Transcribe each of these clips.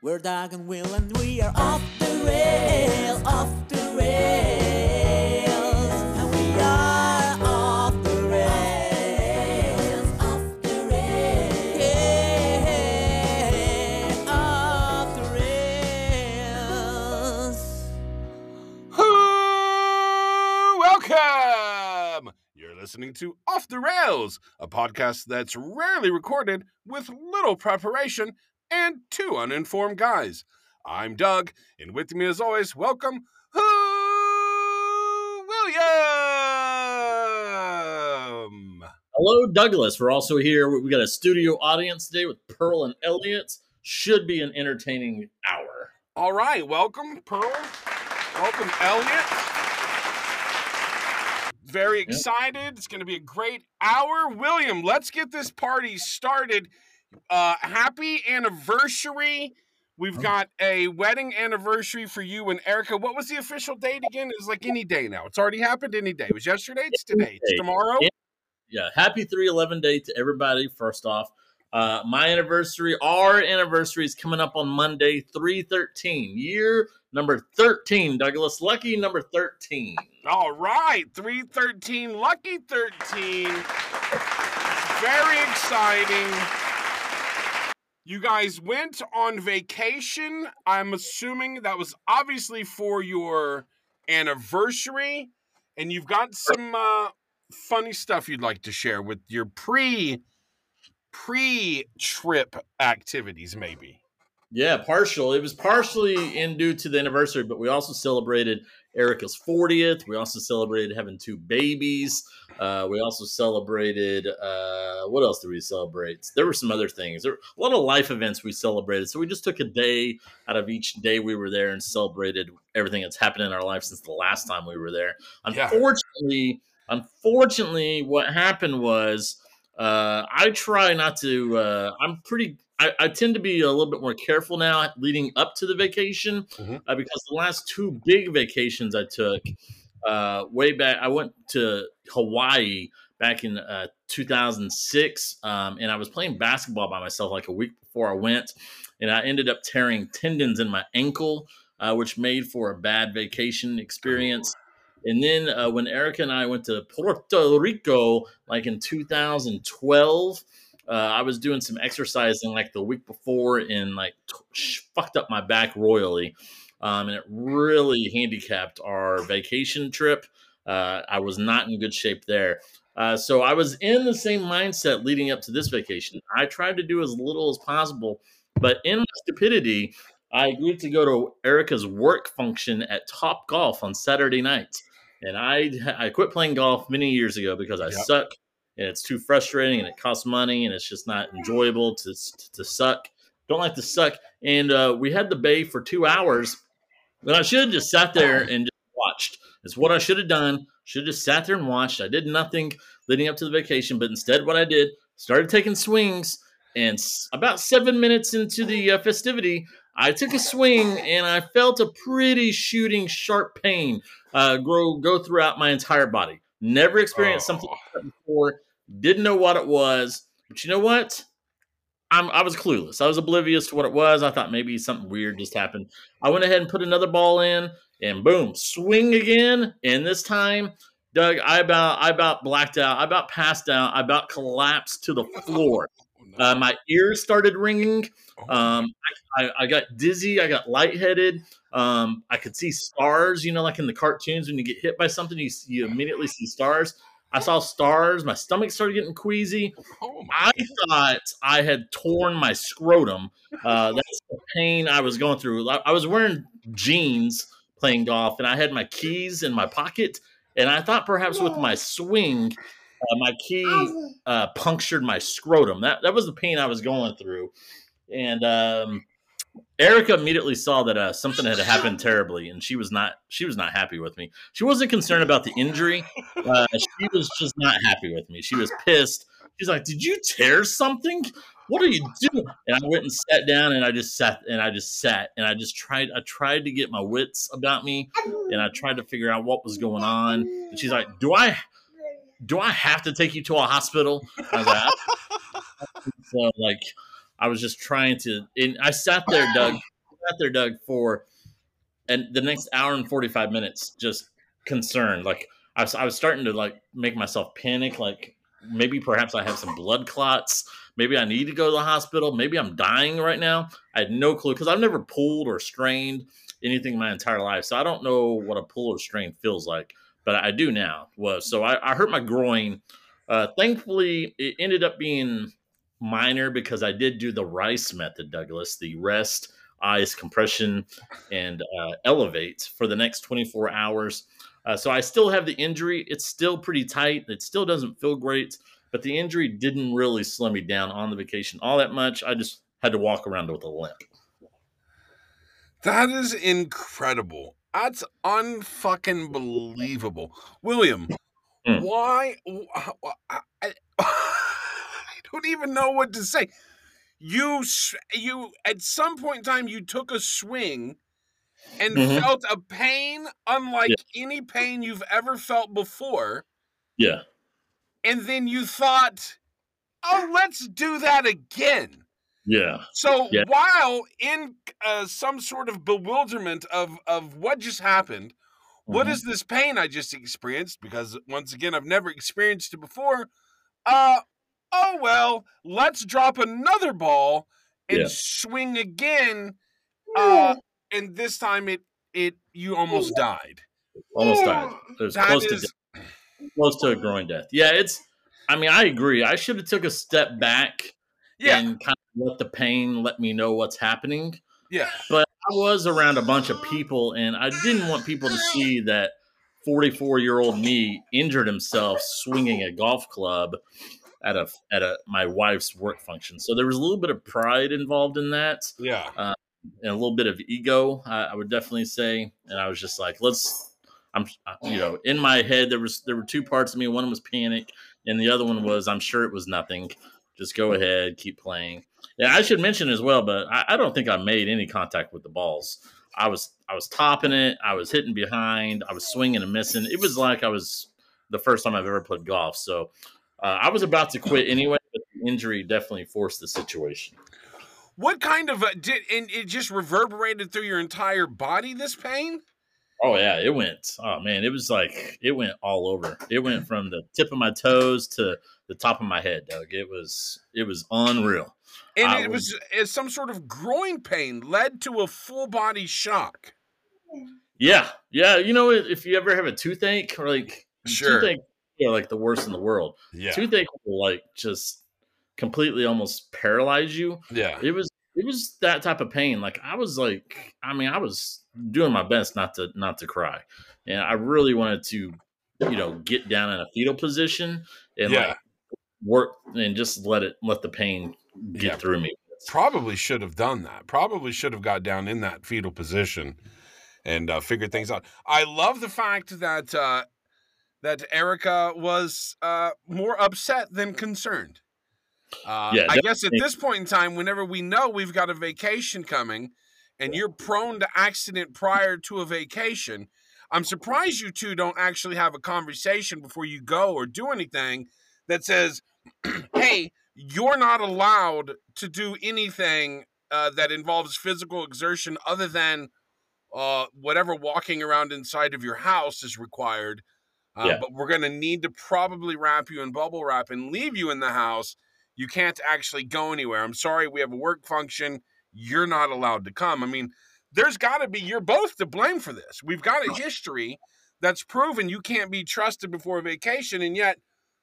We're Doug and Will, and we are off the rails, off the rails, and we are off the rails, off the rails, yeah, off the rails. Welcome! You're listening to Off the Rails, a podcast that's rarely recorded with little preparation and two uninformed guys. I'm Doug, and with me as always, welcome Who William! Hello, Douglas. We're also here. We got a studio audience today with Pearl and Elliot. Should be an entertaining hour. All right, welcome, Pearl. Welcome, Elliot. Very excited. It's going to be a great hour. William, let's get this party started. Uh, happy anniversary. We've got a wedding anniversary for you and Erica. What was the official date again? It's like any day now. It's already happened any day. It was yesterday. It's today. It's tomorrow. Yeah. Yeah, happy 311 day to everybody, first off. Uh, my anniversary, our anniversary is coming up on Monday, 313, year number 13. Douglas, lucky number 13. All right, 313, lucky 13. Very exciting. You guys went on vacation. I'm assuming that was obviously for your anniversary, and you've got some uh, funny stuff you'd like to share with your pre pre trip activities, maybe. Yeah, partial. It was partially in due to the anniversary, but we also celebrated Erica's 40th. We also celebrated having two babies. Uh, we also celebrated, uh, what else did we celebrate? There were some other things. There were a lot of life events we celebrated. So we just took a day out of each day we were there and celebrated everything that's happened in our life since the last time we were there. Yeah. Unfortunately, unfortunately, what happened was uh, I try not to, uh, I'm pretty I, I, tend to be a little bit more careful now leading up to the vacation Mhm. uh, because the last two big vacations I took uh, way back, I went to Hawaii back in uh, 2006, um, and I was playing basketball by myself like a week before I went, and I ended up tearing tendons in my ankle, uh, which made for a bad vacation experience. And then uh, when Erica and I went to Puerto Rico, like in 2012, uh, I was doing some exercising like the week before and like t- sh- fucked up my back royally. Um, and it really handicapped our vacation trip. Uh, I was not in good shape there. Uh, so I was in the same mindset leading up to this vacation. I tried to do as little as possible, but in my stupidity, I agreed to go to Erica's work function at Top Golf on Saturday nights. And I I quit playing golf many years ago because I Yep. suck and it's too frustrating and it costs money and it's just not enjoyable to to suck. Don't like to suck. And uh, we had the bay for two hours, but I should have just sat there and just watched. It's what I should have done. Should have just sat there and watched. I did nothing leading up to the vacation, but instead, what I did started taking swings. And about seven minutes into the uh, festivity, I took a swing and I felt a pretty shooting sharp pain uh, grow go throughout my entire body. Never experienced something Oh. like that before. Didn't know what it was, but you know what? I'm, I was clueless. I was oblivious to what it was. I thought maybe something weird just happened. I went ahead and put another ball in, and boom, swing again. And this time, Doug, I about I about blacked out. I about passed out. I about collapsed to the floor. Uh, my ears started ringing. Um, I, I, I got dizzy. I got lightheaded. Um, I could see stars. You know, like in the cartoons, when you get hit by something, you, you immediately see stars. I saw stars. My stomach started getting queasy. Oh I thought I had torn my scrotum. Uh, that's the pain I was going through. I, I was wearing jeans playing golf, and I had my keys in my pocket. And I thought perhaps with my swing, uh, my key uh, punctured my scrotum. That that was the pain I was going through. And um, Erica immediately saw that uh, something had happened terribly, and she was not she was not happy with me. She wasn't concerned about the injury. Uh, she was just not happy with me. She was pissed. She's like, "Did you tear something? What are you doing?" And I went and sat down, and I just sat and I just sat and I just tried. I tried to get my wits about me, and I tried to figure out what was going on. And she's like, "Do I do I have to take you to a hospital?" I was like, so like I was just trying to. And I sat there, Doug. sat there, Doug, for and the next hour and forty five minutes, just concerned. Like I was, I was starting to like make myself panic. Like maybe perhaps I have some blood clots. Maybe I need to go to the hospital. Maybe I'm dying right now. I had no clue because I've never pulled or strained anything in my entire life, so I don't know what a pull or strain feels like. But I do now. Was so I, I hurt my groin. Uh, thankfully, it ended up being minor because I did do the Rice method, Douglas, the rest, ice, compression, and uh, elevate for the next 24 hours. Uh, so I still have the injury. It's still pretty tight. It still doesn't feel great, but the injury didn't really slow me down on the vacation all that much. I just had to walk around with a limp. That is incredible. That's unfucking believable. William, Hmm. why? I don't even know what to say. You, you, at some point in time, you took a swing and Mhm. felt a pain unlike any pain you've ever felt before. Yeah. And then you thought, oh, let's do that again. Yeah. So Yeah. while in uh, some sort of bewilderment of of what just happened, what Mhm. is this pain I just experienced? Because once again, I've never experienced it before. Uh oh well, let's drop another ball and Yeah. swing again. Uh, and this time it it you almost died. Almost died. It was That close is to death. close to a groin death. Yeah, it's. I mean, I agree. I should have took a step back yeah and kind of let the pain let me know what's happening. yeah But I was around a bunch of people, and I didn't want people to see that 44 year old me injured himself swinging a golf club at a at a my wife's work function. So there was a little bit of pride involved in that, yeah uh, and a little bit of ego. I, I would definitely say, and I was just like, let's. I'm, uh, you know, in my head there was there were two parts of me. One was panic, and the other one was I'm sure it was nothing. Just go ahead, keep playing. Yeah, I should mention as well, but I, I don't think I made any contact with the balls. I was I was topping it. I was hitting behind. I was swinging and missing. It was like I was the first time I've ever played golf. So uh, I was about to quit anyway, but the injury definitely forced the situation. What kind of uh, did and it just reverberated through your entire body? This pain? Oh yeah, it went. Oh man, it was like it went all over. It went from the tip of my toes to the top of my head, Doug. It was it was unreal. And I it was, it's some sort of groin pain led to a full body shock. Yeah, yeah. You know, if you ever have a toothache, or like Sure. toothache, are like the worst in the world. Yeah. Toothache will like just completely almost paralyze you. Yeah. It was it was that type of pain. Like I was like, I mean, I was doing my best not to not to cry, and I really wanted to, you know, get down in a fetal position and Yeah. like work and just let it let the pain get Yeah. through me. Probably should have done that. Probably should have got down in that fetal position and uh, figured things out. I love the fact that uh, that Erica was uh, more upset than concerned. Uh, Yeah, I guess at this point in time, whenever we know we've got a vacation coming, and you're prone to accident prior to a vacation, I'm surprised you two don't actually have a conversation before you go or do anything that says, "Hey, you're not allowed to do anything uh, that involves physical exertion other than uh, whatever walking around inside of your house is required. Uh, Yeah. But we're going to need to probably wrap you in bubble wrap and leave you in the house. You can't actually go anywhere. I'm sorry, we have a work function. You're not allowed to come. I mean, there's got to be, you're both to blame for this. We've got a history that's proven you can't be trusted before vacation, and yet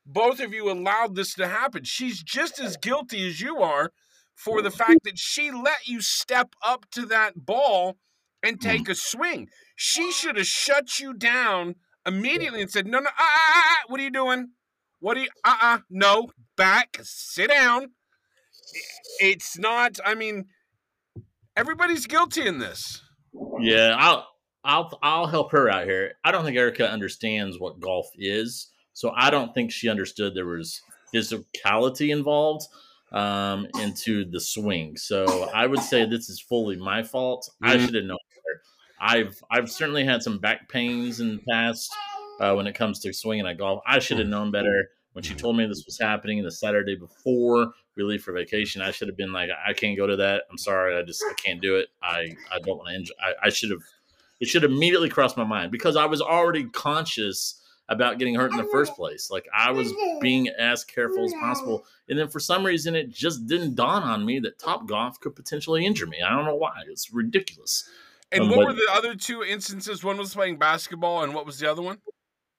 both of you allowed this to happen. She's just as guilty as you are for the fact that she let you step up to that ball and take a swing. She should have shut you down immediately and said, "No, no, ah, ah, ah, ah, what are you doing? What are you? Uh, uh no, back, sit down." It's not. I mean, everybody's guilty in this. Yeah, I'll I'll I'll help her out here. I don't think Erica understands what golf is, so I don't think she understood there was physicality involved um, into the swing. So I would say this is fully my fault. I Mhm. should have known. I've I've certainly had some back pains in the past uh, when it comes to swinging at golf. I should have known better when she told me this was happening the Saturday before we leave for vacation. I should have been like, I can't go to that. I'm sorry, I just I can't do it. I I don't want to enjoy. I, I should have. It should have immediately cross my mind because I was already conscious about getting hurt in the first place. Like I was being as careful as possible, and then for some reason it just didn't dawn on me that Top Golf could potentially injure me. I don't know why. It's ridiculous. And Um, what but- were the other two instances? One was playing basketball, and what was the other one?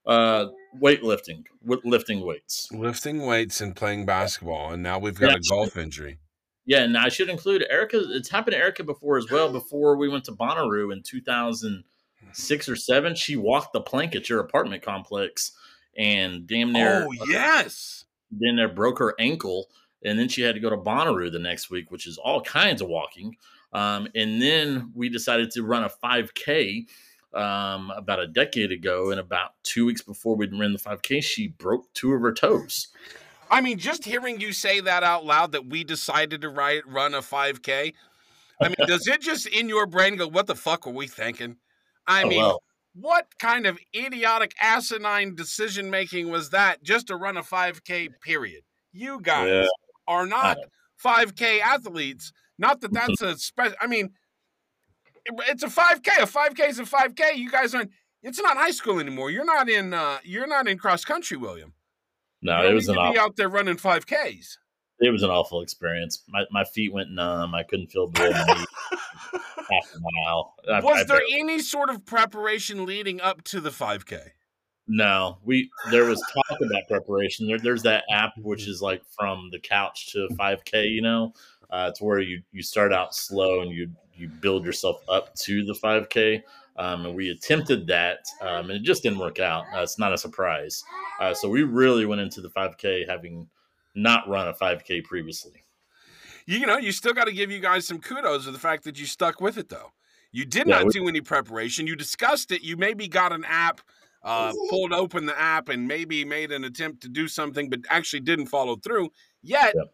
Uh, weightlifting, with lifting weights. Lifting weights and playing basketball, and now we've got Yeah. a golf injury. Yeah, and I should include Erica. It's happened to Erica before as well. Before we went to Bonnaroo in 2006 or seven, she walked the plank at your apartment complex and damn near Oh yes, then there broke her ankle, and then she had to go to Bonnaroo the next week, which is all kinds of walking. Um, and then we decided to run a 5K um, about a decade ago, and about two weeks before we ran the 5K, she broke two of her toes. I mean, just hearing you say that out loud that we decided to write, run a 5K. I mean, does it just in your brain go, what the fuck were we thinking? I Oh, mean, well. what kind of idiotic, asinine decision making was that just to run a 5K period? You guys Yeah. are not 5K athletes. Not that that's a special, I mean, it- it's a 5K. A 5K is a 5K. You guys aren't, it's not high school anymore. You're not in, uh, you're not in cross country, William. No, you it was an be awful, out there running 5Ks. it was an awful experience. My my feet went numb. I couldn't feel knee half a mile. I- Was I there barely- any sort of preparation leading up to the 5K? No, we there was talk about preparation. There, there's that app which is like from the couch to 5K. You know, uh, it's where you you start out slow and you you build yourself up to the 5K. Um, and we attempted that, um, and it just didn't work out. Uh, it's not a surprise. Uh, so we really went into the 5K having not run a 5K previously. You know, you still got to give you guys some kudos for the fact that you stuck with it, though. You did Yeah, not we- do any preparation. You discussed it. You maybe got an app, uh, pulled open the app, and maybe made an attempt to do something, but actually didn't follow through. Yet, Yep.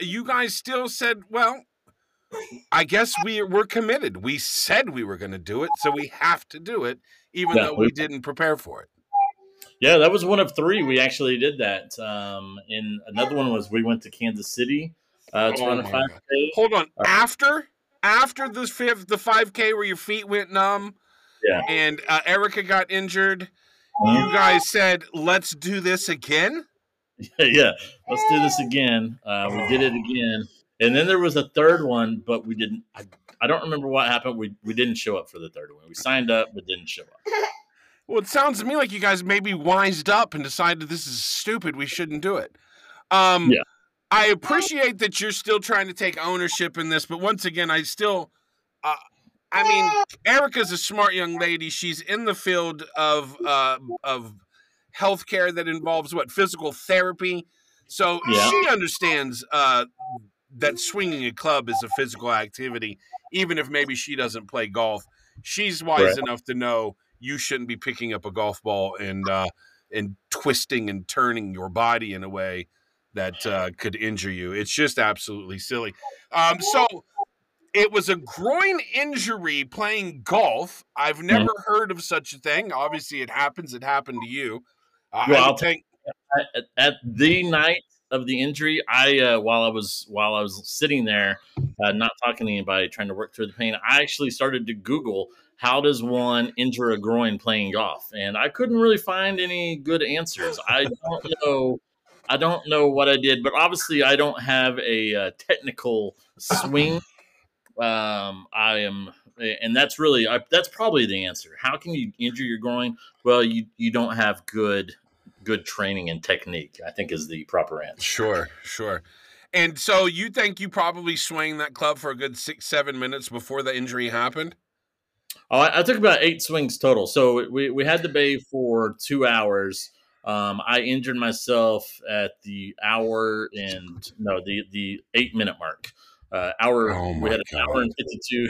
You guys still said, well, I guess we we're committed. We said we were going to do it, so we have to do it, even Yeah, though we we- didn't prepare for it. Yeah, that was one of three. We actually did that. Um, and another one was we went to Kansas City uh, to Oh run a 5K. Hold on. Uh, After after the fifth, the five k where your feet went numb, Yeah. and uh, Erica got injured, Uh-huh. you guys said, "Let's do this again." yeah, let's do this again. Uh, we did it again, and then there was a third one, but we didn't. I, I don't remember what happened. We we didn't show up for the third one. We signed up, but didn't show up. Well, it sounds to me like you guys maybe wised up and decided this is stupid. We shouldn't do it. Um, Yeah. I appreciate that you're still trying to take ownership in this, but once again, I still, uh, I mean, Erica's a smart young lady. She's in the field of uh, of healthcare that involves what physical therapy. So Yeah. she understands uh, that swinging a club is a physical activity, even if maybe she doesn't play golf. She's wise Right. enough to know you shouldn't be picking up a golf ball and uh, and twisting and turning your body in a way that uh, could injure you. It's just absolutely silly. Um, so it was a groin injury playing golf. I've Mm-hmm. never heard of such a thing. Obviously, it happens. It happened to you. Well, I I'll take. At, at the night of the injury, I uh, while I was while I was sitting there, uh, not talking to anybody, trying to work through the pain, I actually started to Google how does one injure a groin playing golf, and I couldn't really find any good answers. I don't know. I don't know what I did, but obviously I don't have a uh, technical swing. Um, I am, and that's really I, that's probably the answer. How can you injure your groin? Well, you you don't have good good training and technique. I think is the proper answer. Sure, sure. And so you think you probably swung that club for a good six, seven minutes before the injury happened? Oh, I, took about eight swings total. So we we had the bay for two hours. Um, I injured myself at the hour and no the the eight minute mark. Uh, hour Oh we had an God. hour and fifty two.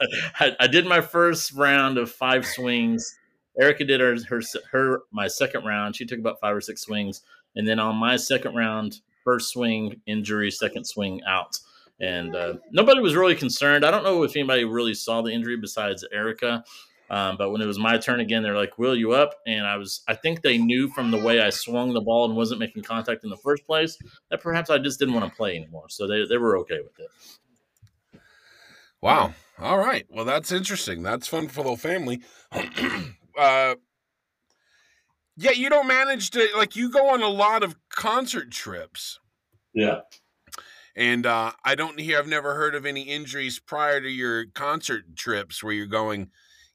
I, I did my first round of five swings. Erica did her, her her my second round. She took about five or six swings, and then on my second round, first swing injury, second swing out, and uh, nobody was really concerned. I don't know if anybody really saw the injury besides Erica. Um, but when it was my turn again, they're like, "Will you up?" And I was, I think they knew from the way I swung the ball and wasn't making contact in the first place that perhaps I just didn't want to play anymore. So they they were okay with it. Wow. All right. Well, that's interesting. That's fun for the whole family. uh, yeah, you don't manage to like you go on a lot of concert trips, Yeah. and uh, I don't hear. I've never heard of any injuries prior to your concert trips where you're going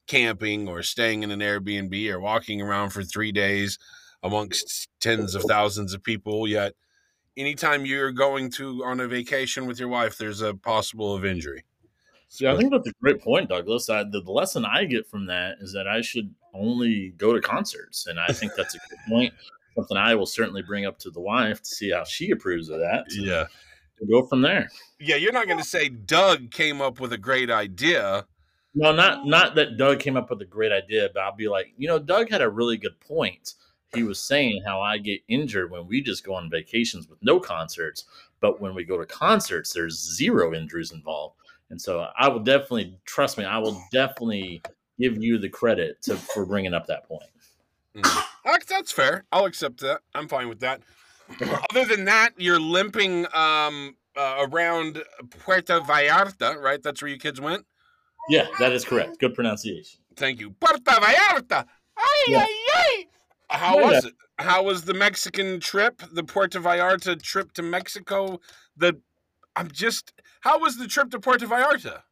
camping or staying in an Airbnb or walking around for three days amongst tens of thousands of people. Yet, anytime you're going to on a vacation with your wife, there's a possible of injury. Yeah, I think that's a great point, Douglas. I, the lesson I get from that is that I should only go to concerts, and I think that's a good point. Something I will certainly bring up to the wife to see how she approves of that. Yeah. We'll go from there. Yeah, you're not going to say Doug came up with a great idea. No, not not that Doug came up with a great idea, but I'll be like, you know, Doug had a really good point. He was saying how I get injured when we just go on vacations with no concerts, but when we go to concerts, there's zero injuries involved. And so I will definitely trust me. I will definitely give you the credit to, for bringing up that point. That's, that's fair. I'll accept that. I'm fine with that. Other than that, you're limping um, uh, around Puerto Vallarta, right? That's where you kids went. Yeah, that is correct. Good pronunciation. Thank you, Puerto Vallarta. Ay, Yeah. ay, ay. How Yeah. was it? How was the Mexican trip? The Puerto Vallarta trip to Mexico? The I'm just. How was the trip to Puerto Vallarta?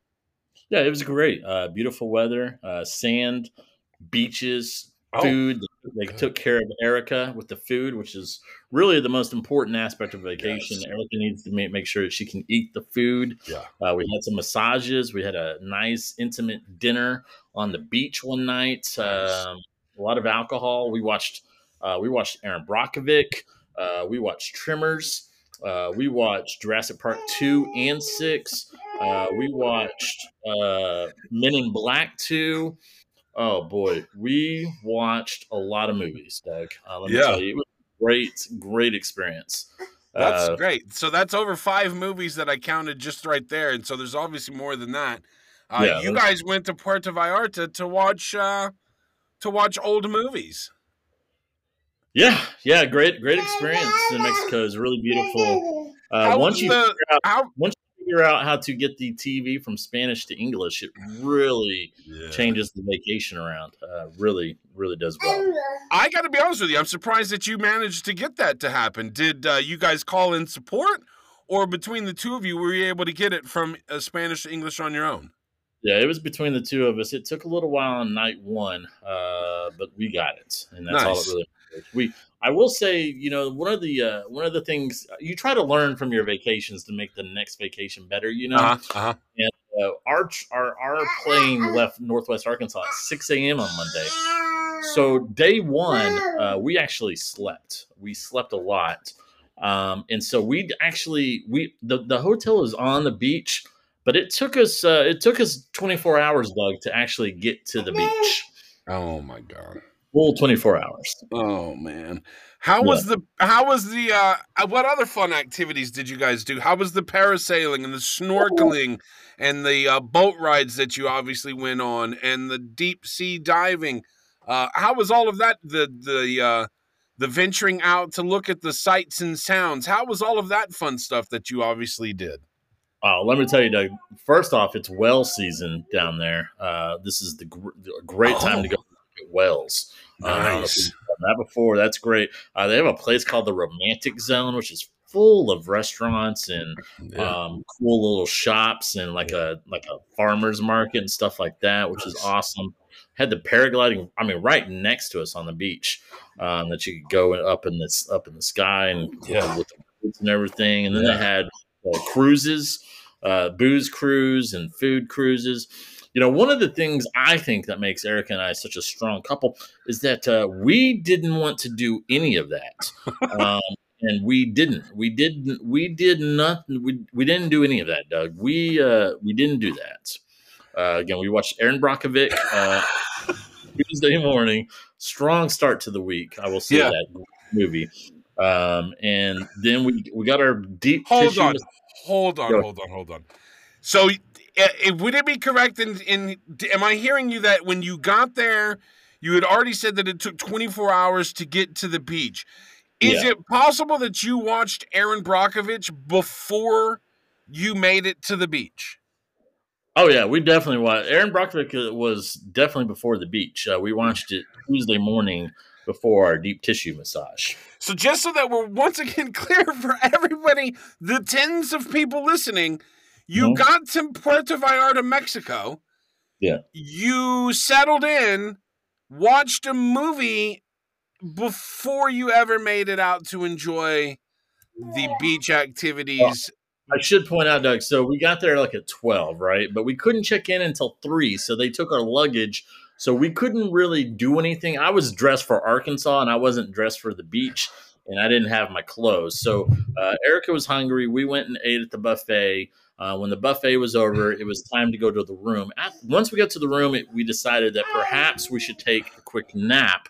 Yeah, it was great. Uh, beautiful weather, uh, sand, beaches, Oh. food. They took care of Erica with the food, which is really the most important aspect of vacation. Yes. Erica needs to make, make sure that she can eat the food. Yeah. Uh, we had some massages. We had a nice, intimate dinner on the beach one night. Nice. Um, a lot of alcohol. We watched. Uh, we watched Erin Brockovich. Uh, we watched Tremors. Uh, we watched Jurassic Park two and six. Uh, we watched uh, Men in Black two. Oh boy, we watched a lot of movies, Doug. Uh, let me Yeah. tell you, it was great, great experience. That's Uh, great. So that's over five movies that I counted just right there, and so there's obviously more than that. Uh, Yeah, you guys went to Puerto Vallarta to watch uh, to watch old movies. yeah, yeah, great, great experience in Mexico. It's really beautiful. Uh, once you the- out, How once you figure out how to get the TV from Spanish to English, it really changes the vacation around. Uh, really, really does well. I got to be honest with you. I'm surprised that you managed to get that to happen. Did uh, you guys call in support, or between the two of you, were you able to get it from uh, Spanish to English on your own? Yeah, it was between the two of us. It took a little while on night one, uh, but we got it, and that's all it really. matters. We, I will say, you know, one of the uh, one of the things you try to learn from your vacations to make the next vacation better. You know, Uh-huh, uh-huh. uh, our our our plane left Northwest Arkansas at six a.m. on Monday. So day one, uh, we actually slept. We slept a lot, um, and so we actually we the the hotel is on the beach, but it took us uh, it took us twenty four hours, Doug, to actually get to the beach. Oh my god. Full twenty four hours. Oh man. How was the how was the uh uh, what other fun activities did you guys do? How was the parasailing and the snorkeling and the uh, boat rides that you obviously went on and the deep sea diving? Uh how was all of that the the uh the venturing out to look at the sights and sounds? How was all of that fun stuff that you obviously did? Uh, let me tell you, Doug. First off, it's well season down there. Uh, this is the gr- great time to go look at wells. Uh, I don't know Nice. you've that before. That's great. Uh, they have a place called the Romantic Zone, which is full of restaurants and Yeah. um, cool little shops and like a like a farmers market and stuff like that, which is awesome. Had the paragliding. I mean, right next to us on the beach, um, that you could go up in this up in the sky and Yeah. with the birds and everything. And then Yeah. they had uh, cruises, uh, booze cruise, and food cruises. You know, one of the things I think that makes Erica and I such a strong couple is that uh, we didn't want to do any of that. Um, and we didn't. We didn't. We did nothing. We, we didn't do any of that, Doug. We uh, we didn't do that. Uh, again, we watched Erin Brockovich uh, Tuesday morning. Strong start to the week. I will say Yeah. that movie. Um, and then we we got our deep Hold on. Hold on, hold on, hold on. So, it, would it be correct? In, in am I hearing you that when you got there, you had already said that it took 24 hours to get to the beach? Is Yeah. it possible that you watched Erin Brockovich before you made it to the beach? Oh yeah, we definitely watched. Erin Brockovich uh, was definitely before the beach. Uh, we watched it Tuesday morning before our deep tissue massage. So, just so that we're once again clear for everybody, the tens of people listening, you Mhm. got to Puerto Vallarta, Mexico. Yeah. You settled in, watched a movie before you ever made it out to enjoy the beach activities. I should point out, Doug. So we got there like at twelve, right? But we couldn't check in until three. So they took our luggage. So we couldn't really do anything. I was dressed for Arkansas, and I wasn't dressed for the beach, and I didn't have my clothes. So uh, Erica was hungry. We went and ate at the buffet. Uh, when the buffet was over, it was time to go to the room. At, once we got to the room, it, we decided that perhaps we should take a quick nap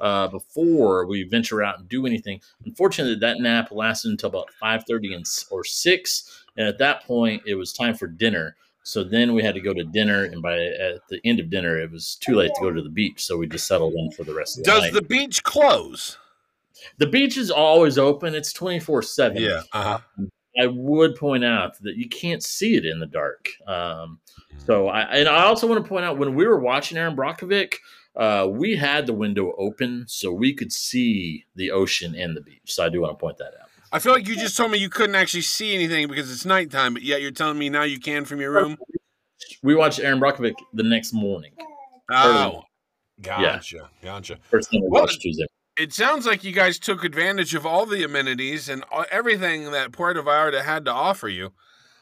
uh, before we venture out and do anything. Unfortunately, that nap lasted until about five thirty and or six, and at that point, it was time for dinner. So then we had to go to dinner, and by at the end of dinner, it was too late to go to the beach. So we just settled in for the rest of the day. Does night. the beach close? the beach is always open; it's twenty four seven. Uh huh. I would point out that you can't see it in the dark. Um, so I and I also want to point out when we were watching Erin Brockovich, uh, we had the window open so we could see the ocean and the beach. So I do want to point that out. I feel like you just told me you couldn't actually see anything because it's nighttime, but yet you're telling me now you can from your room. We watched Erin Brockovich the next morning. Oh, Yeah. gotcha, gotcha. First thing we Well, watched Tuesday. It sounds like you guys took advantage of all the amenities and everything that Puerto Vallarta had to offer you.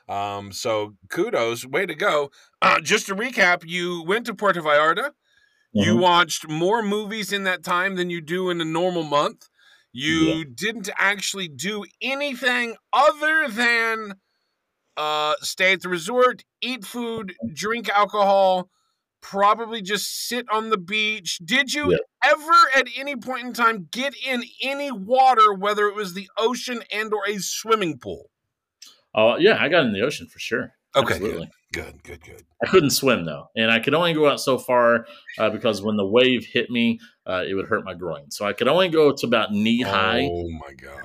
Um, so kudos, way to go. Uh, just to recap, you went to Puerto Vallarta. You Mhm. watched more movies in that time than you do in a normal month. You didn't actually do anything other than uh, stay at the resort, eat food, drink alcohol, probably just sit on the beach. Did you Yeah. ever at any point in time get in any water, whether it was the ocean and or a swimming pool? Oh yeah, I got in the ocean for sure. Okay, Absolutely. Good, good, good. I couldn't swim though, and I could only go out so far uh, because when the wave hit me, uh, it would hurt my groin. So I could only go to about knee high. Oh my god.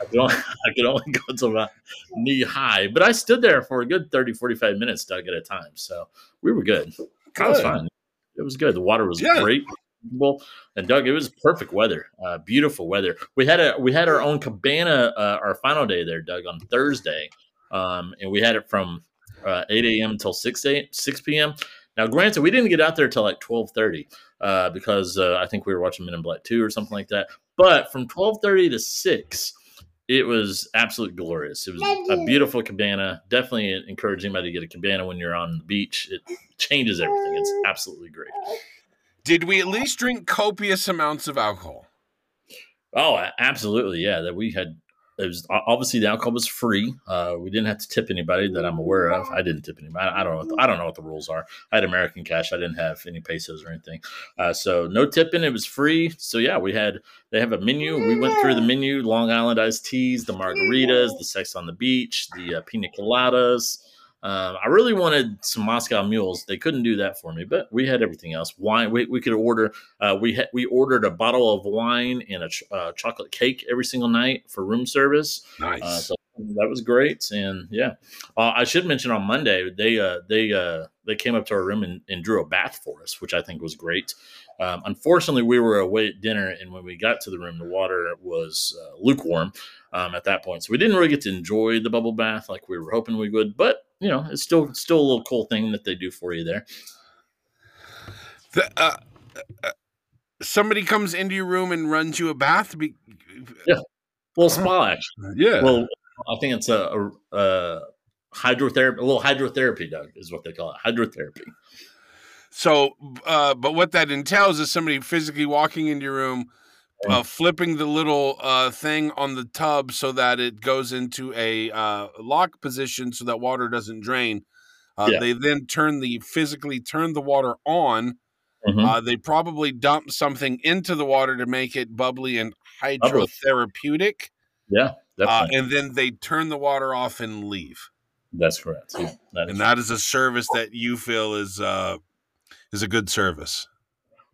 I could, only, I could only go to about knee high, but I stood there for a good 30, 45 minutes, Doug, at a time. So we were good. That was fine. It was good. The water was Yeah. great. Well, and Doug, it was perfect weather, uh, beautiful weather. We had a we had our own cabana, uh, our final day there, Doug, on Thursday, um, and we had it from uh, 8 a.m. until 6 a, 6 p.m. Now, granted, we didn't get out there till like 12:30 uh, because uh, I think we were watching Men in Black 2 or something like that. But from 12:30 to 6, it was absolutely glorious. It was a beautiful cabana. Definitely encourage anybody to get a cabana when you're on the beach. It changes everything. It's uh, absolutely great. Did we at least drink copious amounts of alcohol? Oh, absolutely. Yeah, that we had. It was obviously the alcohol was free. Uh, we didn't have to tip anybody that I'm aware of. I didn't tip anybody. I don't know. What the, I don't know what the rules are. I had American cash. I didn't have any pesos or anything. Uh, so no tipping. It was free. So yeah, we had. They have a menu. We went through the menu: Long Island iced teas, the margaritas, the sex on the beach, the uh, pina coladas. Um, I really wanted some Moscow mules. They couldn't do that for me, but we had everything else. Wine. We, we could order. Uh, we had we ordered a bottle of wine and a ch- uh, chocolate cake every single night for room service. Nice. Uh, so that was great, and yeah, uh, I should mention on Monday they uh, they uh, they came up to our room and, and drew a bath for us, which I think was great. Um, unfortunately, we were away at dinner, and when we got to the room, the water was uh, lukewarm um, at that point, so we didn't really get to enjoy the bubble bath like we were hoping we would. But you know, it's still still a little cool thing that they do for you there. The, uh, uh, somebody comes into your room and runs you a bath. Be- Well, spa actually. yeah. Well, I think it's a, a, a hydrotherapy, a little hydrotherapy, Doug, is what they call it. Hydrotherapy. So, uh, but what that entails is somebody physically walking into your room, uh, flipping the little uh, thing on the tub so that it goes into a uh, lock position so that water doesn't drain. Uh, Yeah. They then turn the physically turn the water on. Mhm. Uh, they probably dump something into the water to make it bubbly and hydrotherapeutic, yeah, uh, and then they turn the water off and leave. That's correct. Yeah, that and that is a service that you feel is uh, is a good service.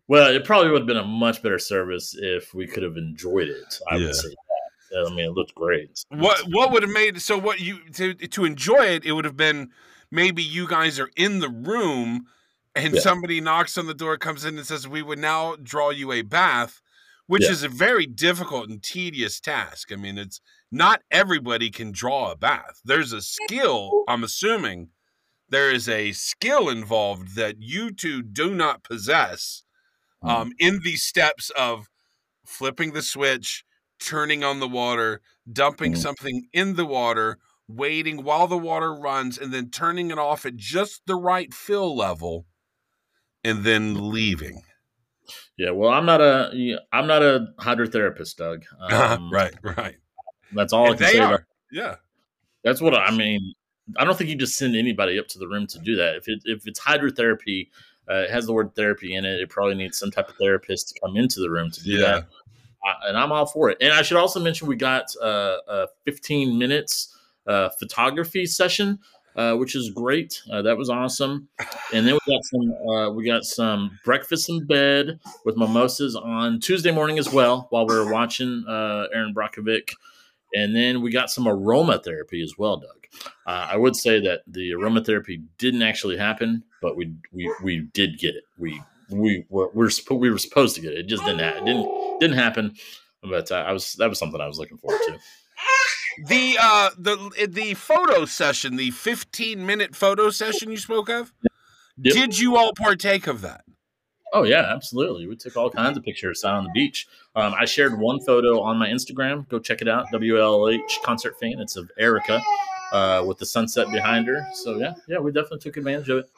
Well, it probably would have been a much better service if we could have enjoyed it. I Yeah. would say that. I mean, it looked great. What what would have made so what you to to enjoy it? It would have been maybe you guys are in the room and Yeah. somebody knocks on the door, comes in and says, "We would now draw you a bath," which Yeah. is a very difficult and tedious task. I mean, it's not everybody can draw a bath. There's a skill. I'm assuming there is a skill involved that you two do not possess. Mhm. Um, in these steps of flipping the switch, turning on the water, dumping Mhm. something in the water, waiting while the water runs, and then turning it off at just the right fill level, and then leaving. Yeah, well, I'm not a I'm not a hydrotherapist, Doug. Um, right, right. That's all I can say. are. About, Yeah. that's what I mean. I don't think you just send anybody up to the room to do that. If it if it's hydrotherapy, uh, it has the word therapy in it. It probably needs some type of therapist to come into the room to do Yeah. that. I, and I'm all for it. And I should also mention we got uh, a 15 minutes uh, photography session, uh, which is great. Uh, that was awesome. And then we got some uh, we got some breakfast in bed with mimosas on Tuesday morning as well while we were watching uh, Erin Brockovich. And then we got some aromatherapy as well, Doug. Uh, I would say that the aromatherapy didn't actually happen, but we we, we did get it. We we were we're, suppo- we were supposed to get it. It just didn't happen. It didn't didn't happen. But uh, I was that was something I was looking forward to. The uh the the photo session, the 15 minute photo session you spoke of, Yep. did you all partake of that? Oh yeah, absolutely. We took all kinds of pictures out on the beach. Um, I shared one photo on my Instagram. Go check it out. WLH concert fan. It's of Erica uh, with the sunset behind her. So yeah, yeah, we definitely took advantage of it.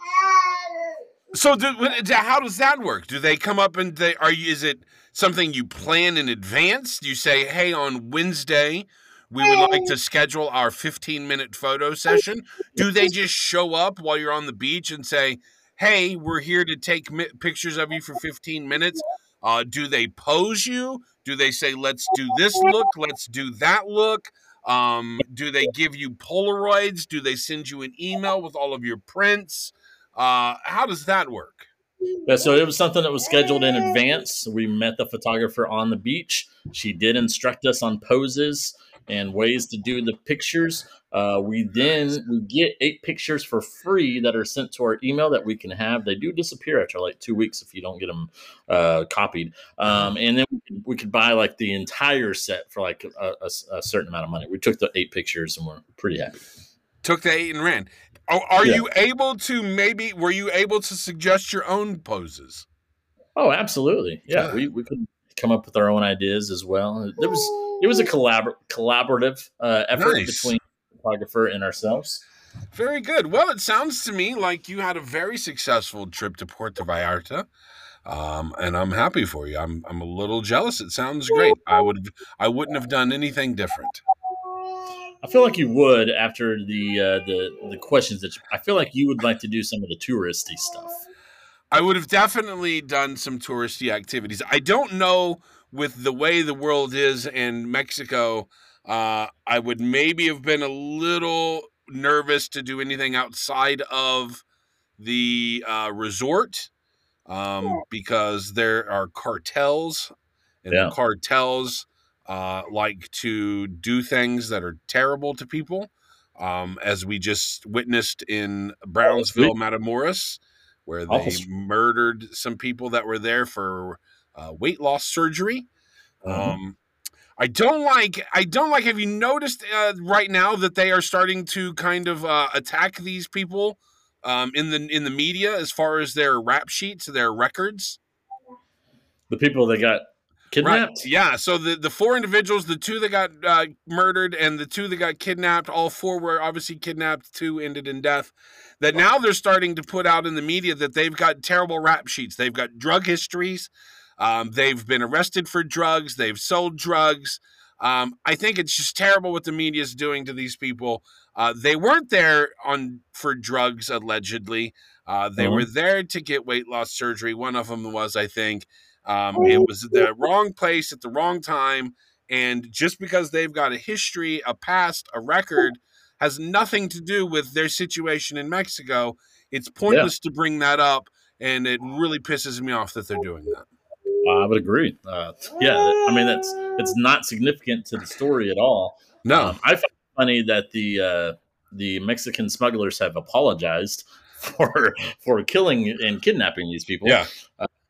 So, do, how does that work? Do they come up and they are you? Is it something you plan in advance? Do you say, "Hey, on Wednesday, we would like to schedule our 15 minute photo session"? Do they just show up while you're on the beach and say, "Hey, we're here to take mi- pictures of you for 15 minutes"? Uh, do they pose you? Do they say, "Let's do this look, let's do that look"? Um, do they give you Polaroids? Do they send you an email with all of your prints? Uh, how does that work? Yeah, so it was something that was scheduled in advance. We met the photographer on the beach. She did instruct us on poses and ways to do the pictures. Uh, we then we get eight pictures for free that are sent to our email that we can have. They do disappear after like two weeks if you don't get them uh, copied. Um, and then we could, we could buy like the entire set for like a, a- a certain amount of money. We took the eight pictures and we're pretty happy. Took the eight and ran. Are, are Yeah. you able to maybe? Were you able to suggest your own poses? Oh, absolutely. Yeah, we, we could come up with our own ideas as well. There was it was a collabor- collaborative uh, effort Nice. between photographer and ourselves. Very good. Well, it sounds to me like you had a very successful trip to Puerto Vallarta, um, and I'm happy for you. I'm I'm a little jealous. It sounds great. I would I wouldn't have done anything different. I feel like you would after the uh, the the questions that you, I feel like you would like to do some of the touristy stuff. I would have definitely done some touristy activities. I don't know with the way the world is in Mexico. Uh, I would maybe have been a little nervous to do anything outside of the uh, resort um, because there are cartels, and Yeah. the cartels uh, like to do things that are terrible to people, um, as we just witnessed in Brownsville, Matamoros, where they Awful. murdered some people that were there for uh, weight loss surgery. Mhm. Um, I don't like. I don't like. Have you noticed uh, right now that they are starting to kind of uh, attack these people um, in the in the media as far as their rap sheets, their records? The people that got kidnapped. Yeah. So the the four individuals, the two that got uh, murdered and the two that got kidnapped, all four were obviously kidnapped. Two ended in death. That now they're starting to put out in the media that they've got terrible rap sheets. They've got drug histories. Um, they've been arrested for drugs. They've sold drugs. Um, I think it's just terrible what the media is doing to these people. Uh, they weren't there on for drugs allegedly. Uh, they Mhm. were there to get weight loss surgery. One of them was, I think, um, it was the wrong place at the wrong time. And just because they've got a history, a past, a record, has nothing to do with their situation in Mexico. It's pointless to bring that up, and it really pisses me off that they're doing that. I would agree. Uh, yeah, I mean that's it's not significant to the story at all. No, Um, I find it funny that the uh, the Mexican smugglers have apologized for for killing and kidnapping these people. yeah,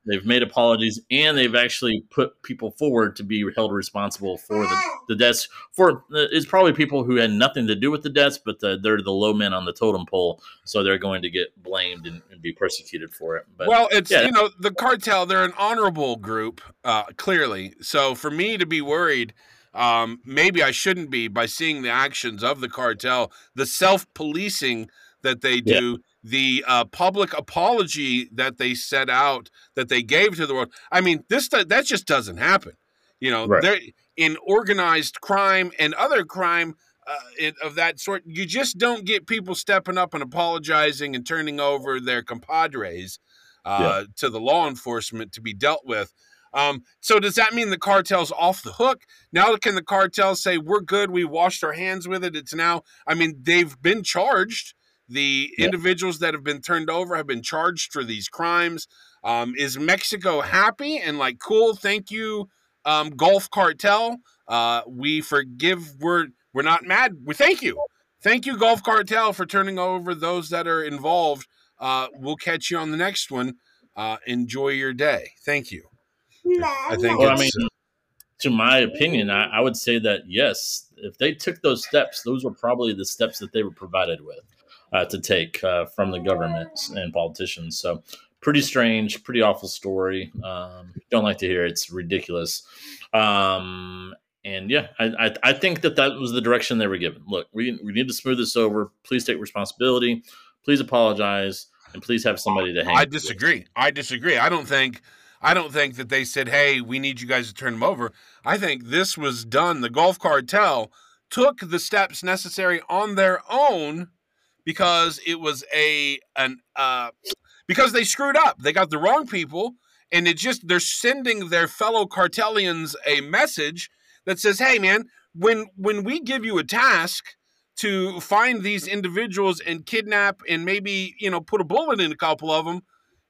They've made apologies and they've actually put people forward to be held responsible for the, the deaths. For uh, it's probably people who had nothing to do with the deaths, but the, they're the low men on the totem pole, so they're going to get blamed and, and be persecuted for it. But well, it's yeah. you know the cartel. They're an honorable group, uh, clearly. So for me to be worried, um, maybe I shouldn't be by seeing the actions of the cartel, the self-policing that they Yeah. The uh, public apology that they set out that they gave to the world. I mean, this that just doesn't happen. You know, Right. in organized crime and other crime. Uh, it, of that sort, you just don't get people stepping up and apologizing and turning over their compadres uh, to the law enforcement to be dealt with. Um, so does that mean the cartel's off the hook? Now can the cartel say we're good, we washed our hands with it? It's now. I mean, they've been charged. The Yeah. individuals that have been turned over have been charged for these crimes. Um, is Mexico happy and like cool? Thank you, um, Gulf Cartel. Uh, we forgive. We're we're not mad. We thank you, thank you, Gulf Cartel, for turning over those that are involved. Uh, we'll catch you on the next one. Uh, enjoy your day. Thank you. I think Well, I mean, to my opinion, I, I would say that yes, if they took those steps, those were probably the steps that they were provided with uh, to take uh, from the government and politicians. So, pretty strange, pretty awful story. Um, don't like to hear it. it's ridiculous. Um, and yeah, I, I, I think that that was the direction they were given. Look, we, we need to smooth this over. Please take responsibility. Please apologize, and please have somebody to hang. I with. disagree. I disagree. I don't think I don't think that they said, "Hey, we need you guys to turn them over." I think this was done. The Gulf Cartel took the steps necessary on their own because it was a an uh because they screwed up. They got the wrong people and it just they're sending their fellow cartelians a message that says, "Hey man, when when we give you a task to find these individuals and kidnap and maybe, you know, put a bullet in a couple of them,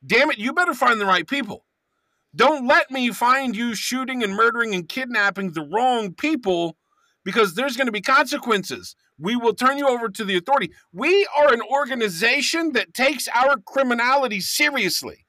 damn it, you better find the right people. Don't let me find you shooting and murdering and kidnapping the wrong people because there's going to be consequences. We will turn you over to the authority. We are an organization that takes our criminality seriously.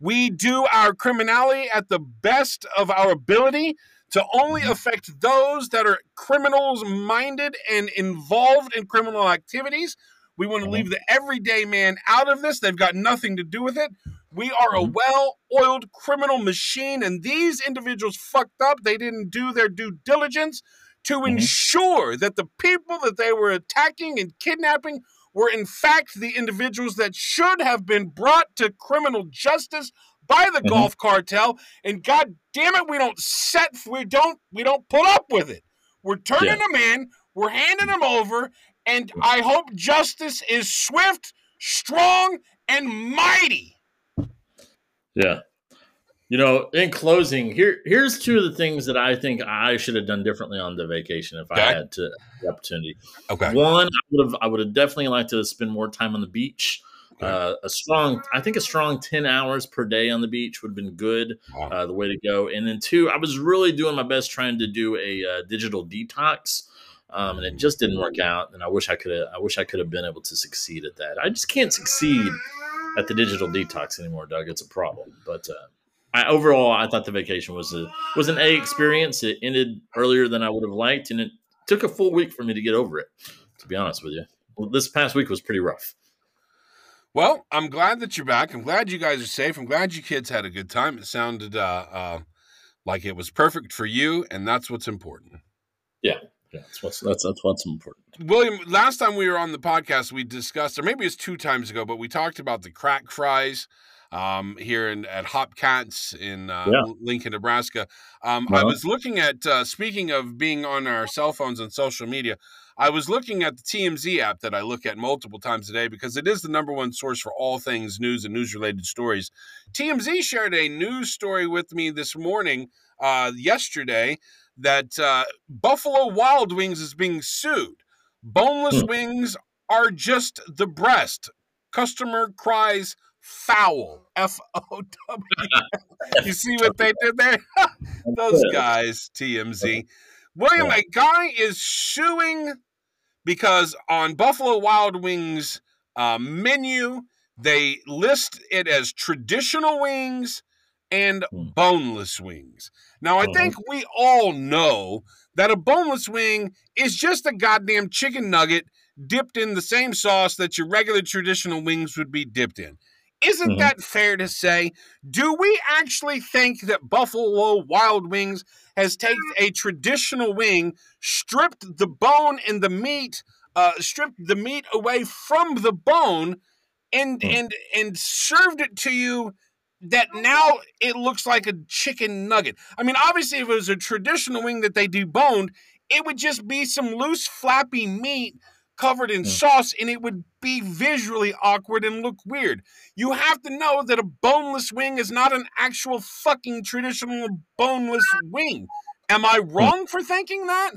We do our criminality at the best of our ability to only mm-hmm. affect those that are criminals minded and involved in criminal activities. We want to mm-hmm. leave the everyday man out of this. They've got nothing to do with it. We are a mm-hmm. well oiled criminal machine, and these individuals fucked up. They didn't do their due diligence to ensure that the people that they were attacking and kidnapping were, in fact, the individuals that should have been brought to criminal justice by the Mhm. Gulf cartel. And God damn it, we don't set, we don't, we don't put up with it. We're turning Yeah. them in, we're handing them over, and I hope justice is swift, strong, and mighty. Yeah. You know, in closing, here here's two of the things that I think I should have done differently on the vacation if I had to, the opportunity. Okay. One, I would have I would have definitely liked to spend more time on the beach. Okay. Uh, a strong, I think a strong ten hours per day on the beach would have been good. Wow. Uh, the way to go. And then two, I was really doing my best trying to do a uh, digital detox. Um, and it just didn't work out. And I wish I could have. I wish I could have been able to succeed at that. I just can't succeed at the digital detox anymore, Doug. It's a problem. But uh, I, overall, I thought the vacation was a was an A experience. It ended earlier than I would have liked, and it took a full week for me to get over it. To be honest with you, well, this past week was pretty rough. Well, I'm glad that you're back. I'm glad you guys are safe. I'm glad you kids had a good time. It sounded uh, uh, like it was perfect for you, and that's what's important. Yeah, that's what's that's that's what's important. William, last time we were on the podcast, we discussed, or maybe it's two times ago, but we talked about the crack fries um, here in, at Hopcats in uh, Yeah. Lincoln, Nebraska. Um, I Uh-huh. was looking at, uh, speaking of being on our cell phones and social media, I was looking at the TMZ app that I look at multiple times a day because it is the number one source for all things news and news related stories. TMZ shared a news story with me this morning, uh, yesterday, that uh, Buffalo Wild Wings is being sued. Boneless Hmm. wings are just the breast. Customer cries foul. F O W. You see what they did there? Those guys, TMZ. William, a guy is suing because on Buffalo Wild Wings uh, menu, they list it as traditional wings and Hmm. boneless wings. Now, I think we all know that a boneless wing is just a goddamn chicken nugget dipped in the same sauce that your regular traditional wings would be dipped in. Isn't Mhm. that fair to say? Do we actually think that Buffalo Wild Wings has taken a traditional wing, stripped the bone and the meat, uh, stripped the meat away from the bone, and Hmm. and and served it to you? That now it looks like a chicken nugget. I mean, obviously, if it was a traditional wing that they deboned, it would just be some loose, flappy meat covered in Hmm. sauce, and it would be visually awkward and look weird. You have to know that a boneless wing is not an actual fucking traditional boneless wing. Am I wrong for thinking that?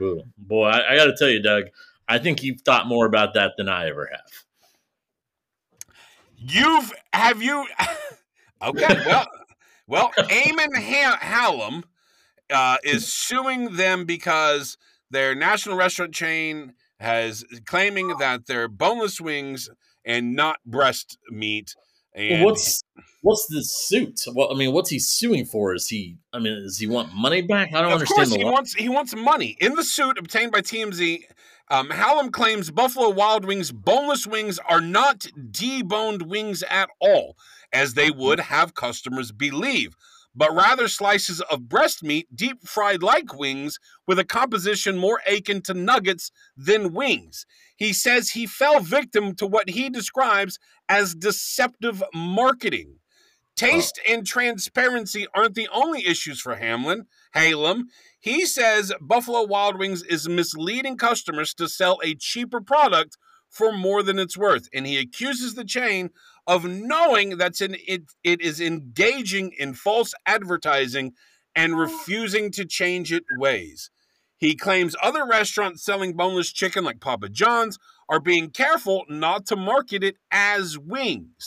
Ooh, boy, I, I got to tell you, Doug. I think you've thought more about that than I ever have. You've have you? okay, well, well, Aimen ha- Halim uh, is suing them because their national restaurant chain has claiming that they're boneless wings and not breast meat. And what's what's the suit? Well, I mean, what's he suing for? Is he? I mean, does he want money back? I don't of understand course he law. wants he wants money in the suit obtained by TMZ. Um, Halim claims Buffalo Wild Wings boneless wings are not deboned wings at all, as they would have customers believe, but rather slices of breast meat, deep fried like wings, with a composition more akin to nuggets than wings. He says he fell victim to what he describes as deceptive marketing. Taste and transparency aren't the only issues for Hamlin. Halim. He says Buffalo Wild Wings is misleading customers to sell a cheaper product for more than it's worth. And he accuses the chain of knowing that's an, it, it is engaging in false advertising and refusing to change its ways. He claims other restaurants selling boneless chicken, like Papa John's, are being careful not to market it as wings.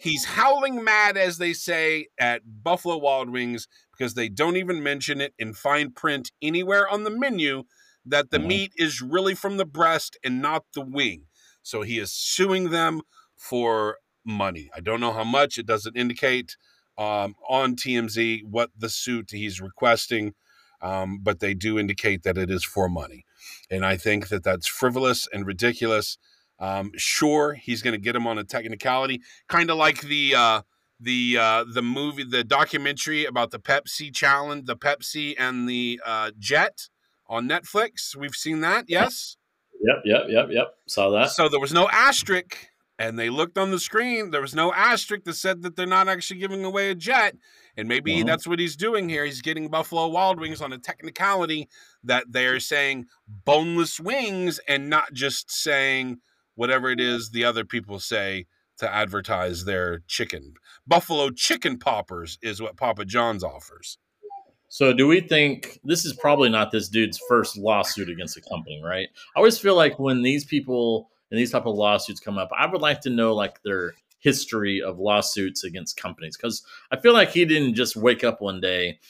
He's howling mad, as they say, at Buffalo Wild Wings because they don't even mention it in fine print anywhere on the menu that the Mhm. meat is really from the breast and not the wing. So he is suing them for money. I don't know how much. It doesn't indicate um, on TMZ what the suit he's requesting, um, but they do indicate that it is for money. And I think that that's frivolous and ridiculous. Um, sure, he's going to get him on a technicality, kind of like the uh, the uh, the movie, the documentary about the Pepsi challenge, the Pepsi and the uh, Jet on Netflix. We've seen that, yes. Yep, yep, yep, yep. Saw that. So there was no asterisk, and they looked on the screen. There was no asterisk that said that they're not actually giving away a jet. And maybe Mhm. that's what he's doing here. He's getting Buffalo Wild Wings on a technicality that they're saying boneless wings and not just saying whatever it is the other people say to advertise their chicken. Buffalo chicken poppers is what Papa John's offers. So, do we think this is probably not this dude's first lawsuit against a company, right? I always feel like when these people and these type of lawsuits come up, I would like to know like their history of lawsuits against companies because I feel like he didn't just wake up one day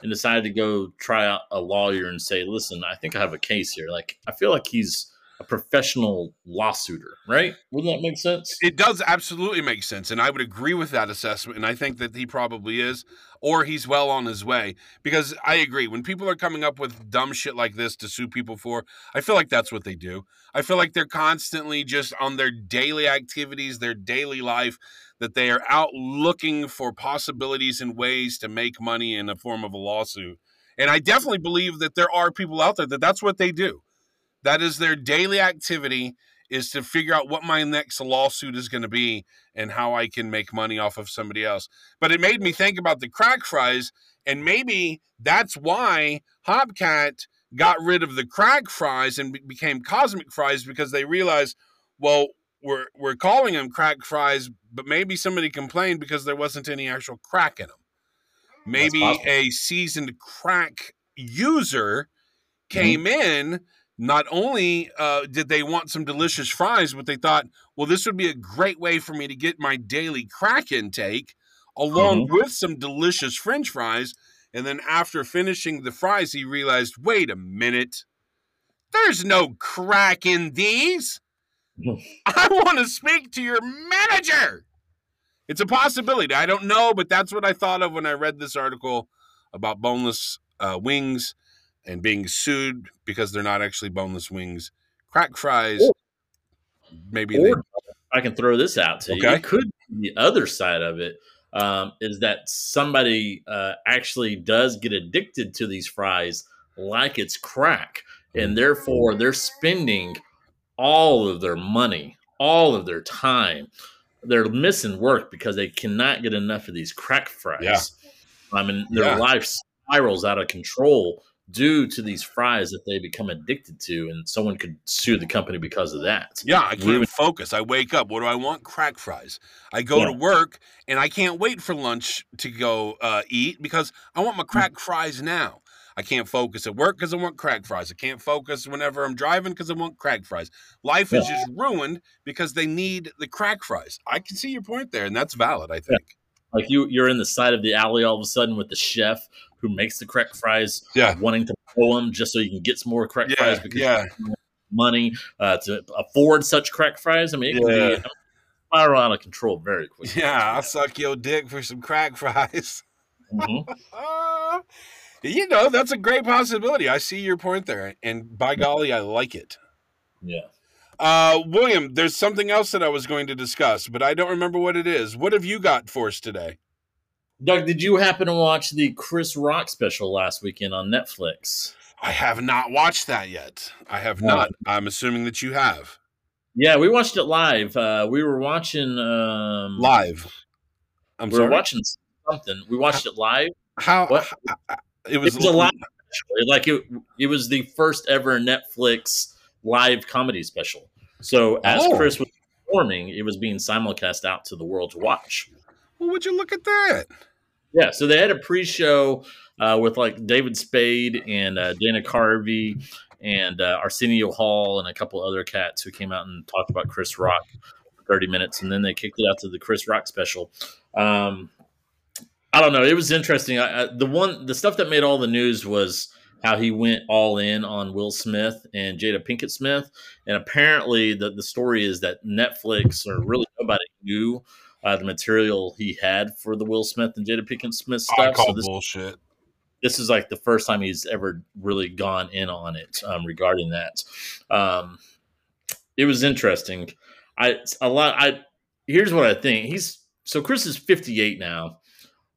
and decide to go try out a lawyer and say, "Listen, I think I have a case here." Like, I feel like he's a professional lawsuiter, right? Wouldn't that make sense? It does absolutely make sense, and I would agree with that assessment. And I think that he probably is, or he's well on his way. Because I agree, when people are coming up with dumb shit like this to sue people for, I feel like that's what they do. I feel like they're constantly just on their daily activities, their daily life, that they are out looking for possibilities and ways to make money in the form of a lawsuit. And I definitely believe that there are people out there that that's what they do. That is their daily activity is to figure out what my next lawsuit is going to be and how I can make money off of somebody else. But it made me think about the crack fries, and maybe that's why Hopcat got rid of the crack fries and became cosmic fries because they realized, well, we're we're calling them crack fries, but maybe somebody complained because there wasn't any actual crack in them. Maybe a seasoned crack user mm-hmm. came in not only uh, did they want some delicious fries, but they thought, well, this would be a great way for me to get my daily crack intake along with some delicious french fries. And then after finishing the fries, he realized, wait a minute, there's no crack in these. I want to speak to your manager. It's a possibility. I don't know, but that's what I thought of when I read this article about boneless uh, wings and being sued because they're not actually boneless wings. Crack fries, Or- maybe they. I can throw this out to you. It could be the other side of it um, is that somebody uh, actually does get addicted to these fries like it's crack, and therefore they're spending all of their money, all of their time. They're missing work because they cannot get enough of these crack fries. Yeah. I mean, their Yeah. life spirals out of control due to these fries that they become addicted to, and someone could sue the company because of that. Yeah, I can't Ruin- focus. I wake up. What do I want? Crack fries. I go Yeah. to work and I can't wait for lunch to go uh, eat because I want my crack fries now. I can't focus at work because I want crack fries. I can't focus whenever I'm driving because I want crack fries. Life is just ruined because they need the crack fries. I can see your point there, and that's valid. I think. Like you, you're in the side of the alley all of a sudden with the chef who makes the crack fries, Yeah. wanting to pull them just so you can get some more crack Yeah, fries because yeah. money uh, to afford such crack fries. I mean, it can Yeah. be spiral out of control very quickly. Yeah, I'll suck your dick for some crack fries. Mhm. Uh, you know, that's a great possibility. I see your point there, and by golly, I like it. Yeah. Uh, William, there's something else that I was going to discuss, but I don't remember what it is. What have you got for us today? Doug, did you happen to watch the Chris Rock special last weekend on Netflix? I have not watched that yet. I have No. not. I'm assuming that you have. Yeah, we watched it live. Uh, we were watching um, Live. I'm sorry. We sorry. were watching something. We watched it live. How? What? how- It It was, was a live. Like it, it was the first ever Netflix live comedy special. So as Oh. Chris was performing, it was being simulcast out to the world to watch. Well, would you look at that? Yeah, so they had a pre-show uh, with like David Spade and uh, Dana Carvey and uh, Arsenio Hall and a couple other cats who came out and talked about Chris Rock for 30 minutes, and then they kicked it out to the Chris Rock special. Um, I don't know. It was interesting. I, I, the one, the stuff that made all the news was how he went all in on Will Smith and Jada Pinkett Smith, and apparently the the story is that Netflix or really nobody knew uh, the material he had for the Will Smith and Jada Pinkett Smith stuff. call So this, bullshit. this is like the first time he's ever really gone in on it um, regarding that. Um, it was interesting. I a lot. I here's what I think. He's so Chris is 58 now,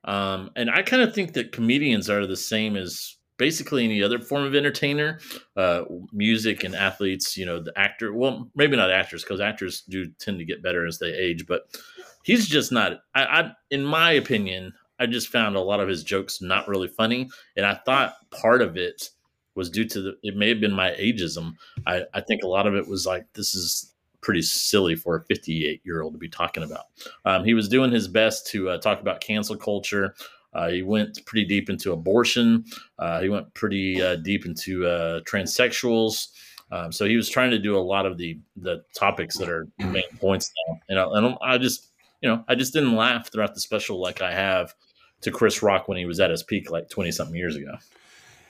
um, and I kind of think that comedians are the same as basically any other form of entertainer, uh, music and athletes. You know, the actor. Well, maybe not actors because actors do tend to get better as they age, but he's just not. I, I, in my opinion, I just found a lot of his jokes not really funny, and I thought part of it was due to the. It may have been my ageism. I, I think a lot of it was like this is pretty silly for a 58 year old to be talking about. Um, he was doing his best to uh, talk about cancel culture. Uh, he went pretty deep into abortion. Uh, he went pretty uh, deep into uh, transsexuals. Um, so he was trying to do a lot of the the topics that are main points now. And I, and I just you know I just didn't laugh throughout the special like I have to Chris Rock when he was at his peak like 20 something years ago.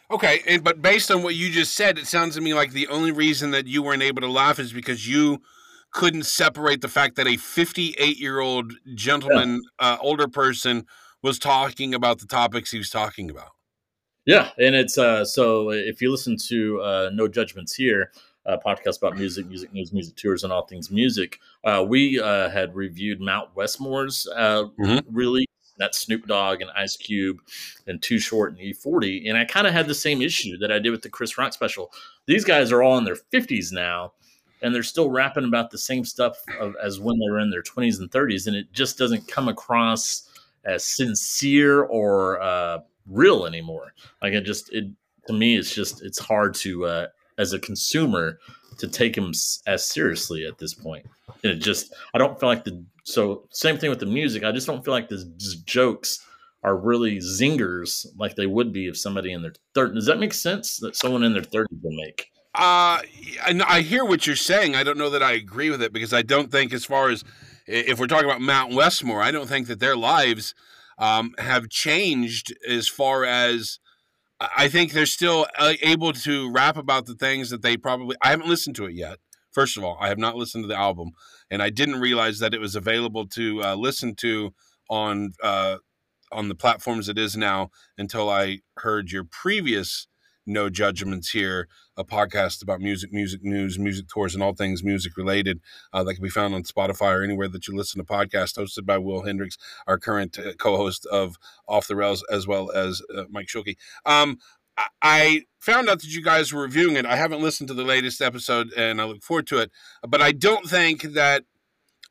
Okay, and but based on what you just said, it sounds to me like the only reason that you weren't able to laugh is because you couldn't separate the fact that a 58 year old gentleman, uh, older person, was talking about the topics he was talking about. Yeah, and it's uh so if you listen to uh No Judgments Here, a podcast about music, music news, music tours, and all things music, uh, we uh, had reviewed Mount Westmore's uh, Mhm. release. That's Snoop Dogg and Ice Cube and Too Short and E-40. And I kind of had the same issue that I did with the Chris Rock special. These guys are all in their 50s now, and they're still rapping about the same stuff of, as when they were in their 20s and 30s. And it just doesn't come across as sincere or uh, real anymore. Like it just, it to me, it's just, it's hard to, uh, as a consumer, to take him as seriously at this point. And it just, I don't feel like the, so same thing with the music. I just don't feel like the jokes are really zingers like they would be if somebody in their 30s. Does that make sense that someone in their 30s will make? Uh, I hear what you're saying. I don't know that I agree with it because I don't think, as far as if we're talking about Mount Westmore, I don't think that their lives um, have changed as far as I think they're still uh, able to rap about the things that they probably. I haven't listened to it yet. First of all, I have not listened to the album, and I didn't realize that it was available to uh, listen to on uh, on the platforms it is now until I heard your previous no Judgments here, a podcast about music, music news, music tours, and all things music related uh, that can be found on Spotify or anywhere that you listen to podcasts, hosted by Will Hendricks, our current uh, co host of Off the Rails, as well as uh, Mike Schulke. Um, I found out that you guys were reviewing it. I haven't listened to the latest episode and I look forward to it, but I don't think that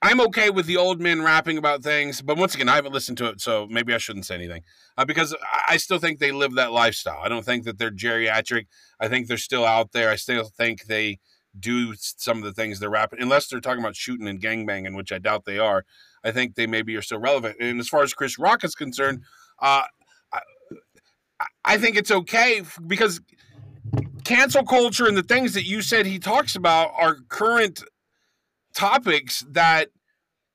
I'm okay with the old men rapping about things, but once again, I haven't listened to it, so maybe I shouldn't say anything uh, because I still think they live that lifestyle. I don't think that they're geriatric. I think they're still out there. I still think they do some of the things they're rapping, unless they're talking about shooting and gangbanging, which I doubt they are. I think they maybe are still relevant. And as far as Chris Rock is concerned, uh, I, I think it's okay because cancel culture and the things that you said he talks about are current topics that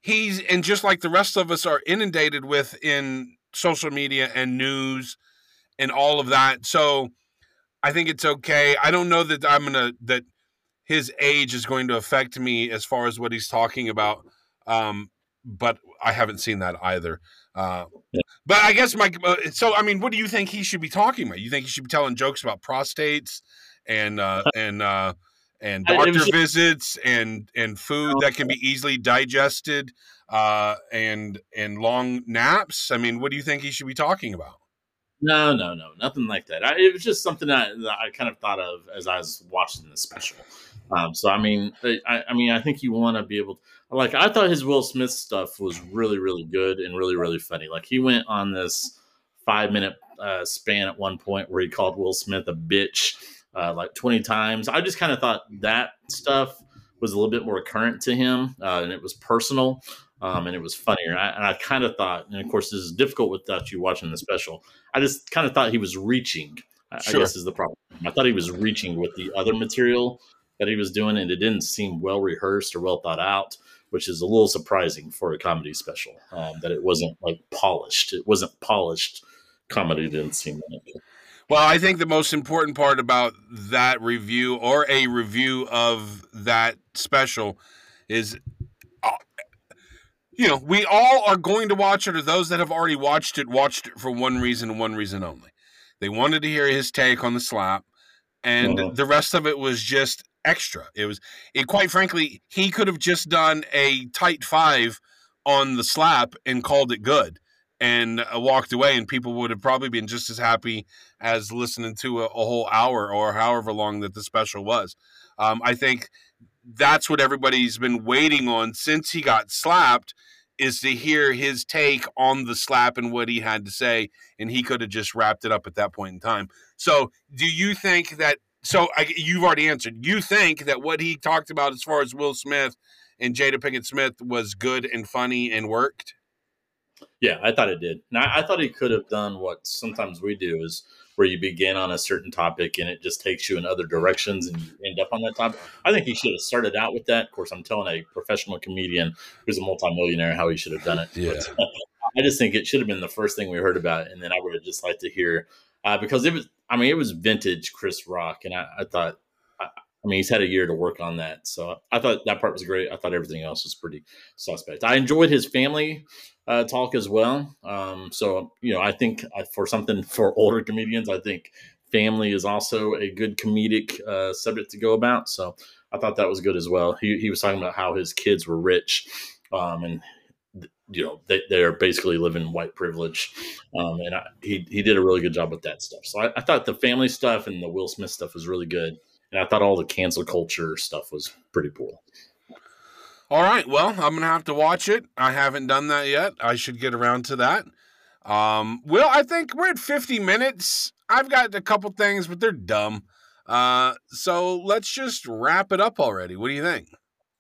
he's and just like the rest of us are inundated with in social media and news and all of that. So I think it's okay. I don't know that I'm gonna that his age is going to affect me as far as what he's talking about. Um, but I haven't seen that either. Uh. But I guess my uh, so I mean, what do you think he should be talking about? You think he should be telling jokes about prostates and uh, and uh, and doctor just, visits and and food that can be easily digested uh, and and long naps. I mean, what do you think he should be talking about? No, no, no, nothing like that. I, it was just something that, that, I kind of thought of as I was watching the special. Um, so I mean, I, I mean, I think you want to be able to like. I thought his Will Smith stuff was really, really good and really, really funny. Like he went on this five minute uh, span at one point where he called Will Smith a bitch uh, like 20 times. I just kind of thought that stuff was a little bit more current to him uh, and it was personal um, and it was funnier. And I, I kind of thought, and of course, this is difficult without you watching the special. I just kind of thought he was reaching, sure. I guess is the problem. I thought he was reaching with the other material that he was doing, and it didn't seem well rehearsed or well thought out, which is a little surprising for a comedy special um, that it wasn't like polished. It wasn't polished comedy, didn't seem like. Well, I think the most important part about that review or a review of that special is uh, you know, we all are going to watch it, or those that have already watched it watched it for one reason and one reason only. They wanted to hear his take on the slap, and uh-huh. the rest of it was just extra. It was, it quite frankly, he could have just done a tight five on the slap and called it good and uh, walked away, and people would have probably been just as happy as listening to a, a whole hour or however long that the special was. Um, I think that's what everybody's been waiting on since he got slapped is to hear his take on the slap and what he had to say and he could have just wrapped it up at that point in time. So do you think that so I, you've already answered. You think that what he talked about as far as will smith and jada pinkett smith was good and funny and worked yeah, I thought it did. Now I thought he could have done what sometimes we do is where you begin on a certain topic and it just takes you in other directions and you end up on that topic. I think he should have started out with that. Of course, I'm telling a professional comedian who's a multimillionaire how he should have done it. Yeah. But, I just think it should have been the first thing we heard about, and then I would have just liked to hear uh, because it was. I mean, it was vintage Chris Rock, and I, I thought I mean, he's had a year to work on that. So I thought that part was great. I thought everything else was pretty suspect. I enjoyed his family uh, talk as well. Um, so, you know, I think uh, for something for older comedians, I think family is also a good comedic uh, subject to go about. So I thought that was good as well. He, he was talking about how his kids were rich um, and you know they, they're basically living white privilege um, and I, he, he did a really good job with that stuff so I, I, thought the family stuff and the will smith stuff was really good and I thought all the cancel culture stuff was pretty cool. All right, well, I'm gonna have to watch it. I haven't done that yet. I should get around to that. Um, well, I think we're at 50 minutes. I've got a couple things, but they're dumb. Uh, so let's just wrap it up already. What do you think?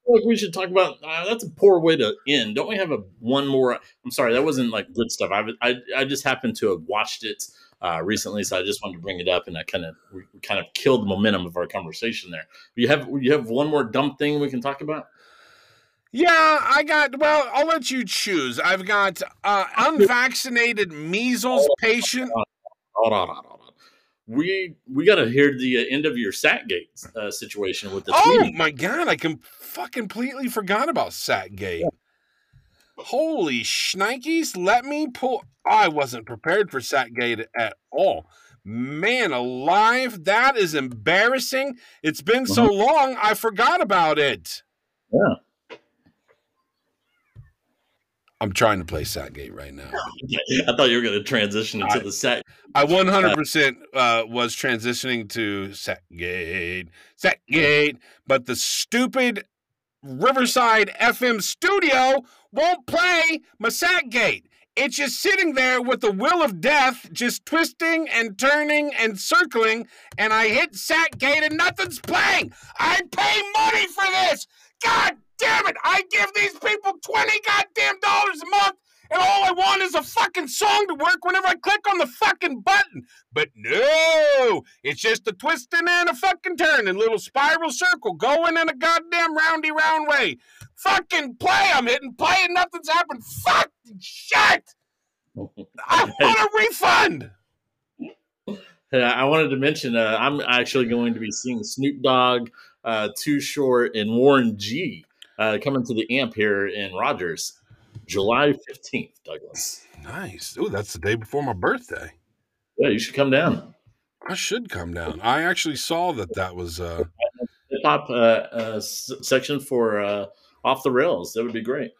Like we should talk about uh, that's a poor way to end. Don't we have a one more? I'm sorry, that wasn't like good stuff. I I, I just happened to have watched it uh, recently, so I just wanted to bring it up, and I kind of we kind of killed the momentum of our conversation there. You have you have one more dumb thing we can talk about? Yeah, I got. Well, I'll let you choose. I've got uh, unvaccinated measles patient. Hold on, hold on, hold on. We we got to hear the uh, end of your Satgate uh, situation with the Oh my god, I com- fucking completely forgot about Satgate. Holy shnikes, let me pull. I wasn't prepared for Satgate at all. Man alive, that is embarrassing. It's been so long, I forgot about it. Yeah. I'm trying to play Satgate right now. I thought you were going to transition into I- the Sat. I 100% uh, was transitioning to Satgate, Satgate, but the stupid Riverside FM studio won't play my Satgate. It's just sitting there with the will of death, just twisting and turning and circling, and I hit Satgate and nothing's playing. I pay money for this. God damn it! I give these people twenty goddamn dollars a month, and all I want is a fucking song to work whenever I click on the fucking button. But no, it's just a twisting and a fucking turning, little spiral circle going in a goddamn roundy round way. Fucking play! I'm hitting play and nothing's happened. Fucking shit! I want a refund. I wanted to mention uh, I'm actually going to be seeing Snoop Dogg, uh, Too Short, and Warren G uh, coming to the amp here in Rogers, July 15th, Douglas. Nice. Oh, that's the day before my birthday. Yeah, you should come down. I should come down. I actually saw that that was. uh Hip hop uh, uh, s- section for uh, Off the Rails. That would be great.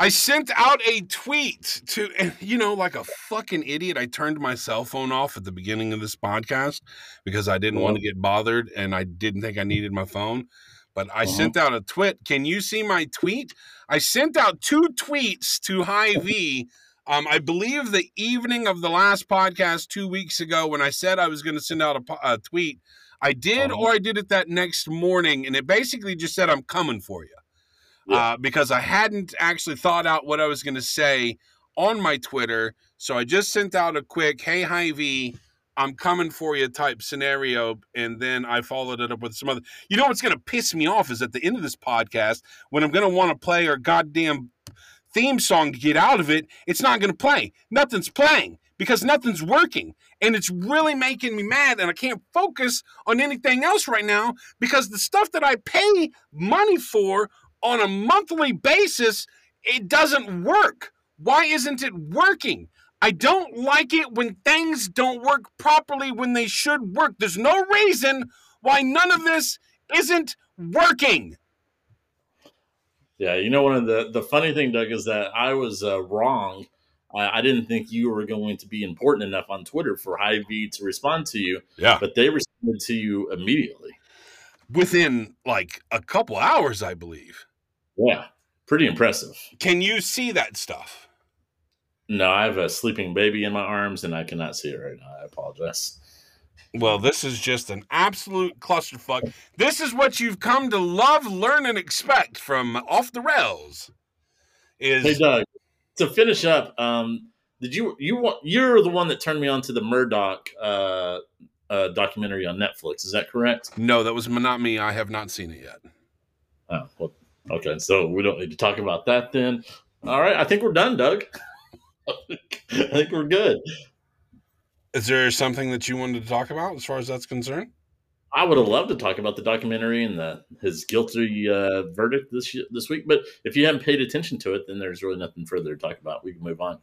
I sent out a tweet to, and, you know, like a fucking idiot. I turned my cell phone off at the beginning of this podcast because I didn't want to get bothered and I didn't think I needed my phone. But I Uh-huh. sent out a tweet. Can you see my tweet? I sent out two tweets to Hy-Vee. Um, I believe the evening of the last podcast two weeks ago when I said I was going to send out a, a tweet. I did, Uh-huh. or I did it that next morning, and it basically just said, I'm coming for you Yeah. uh, because I hadn't actually thought out what I was going to say on my Twitter. So I just sent out a quick, hey, Hy-Vee, I'm coming for you type scenario. And then I followed it up with some other. You know what's going to piss me off is at the end of this podcast, when I'm going to want to play our goddamn theme song to get out of it, it's not going to play. Nothing's playing because nothing's working. And it's really making me mad. And I can't focus on anything else right now because the stuff that I pay money for on a monthly basis, it doesn't work. Why isn't it working? I don't like it when things don't work properly when they should work. There's no reason why none of this isn't working. Yeah, you know, one of the the funny thing, Doug, is that I was uh, wrong. I, I didn't think you were going to be important enough on Twitter for Hy-Vee to respond to you, Yeah. but they responded to you immediately. Within like a couple hours, I believe. Yeah, pretty impressive. Can you see that stuff? No, I have a sleeping baby in my arms, and I cannot see it right now. I apologize. Well, this is just an absolute clusterfuck. This is what you've come to love, learn, and expect from Off the Rails. Is Hey, Doug, to finish up, um, did you you want you're the one that turned me on to the Murdoch uh, uh, documentary on Netflix? Is that correct? no, that was not me. I have not seen it yet. Oh, well, okay. So we don't need to talk about that then. All right, I think we're done, Doug. I think we're good. Is there something that you wanted to talk about as far as that's concerned? I would have loved to talk about the documentary and the his guilty uh, verdict this this week, but if you haven't paid attention to it, then there's really nothing further to talk about. We can move on.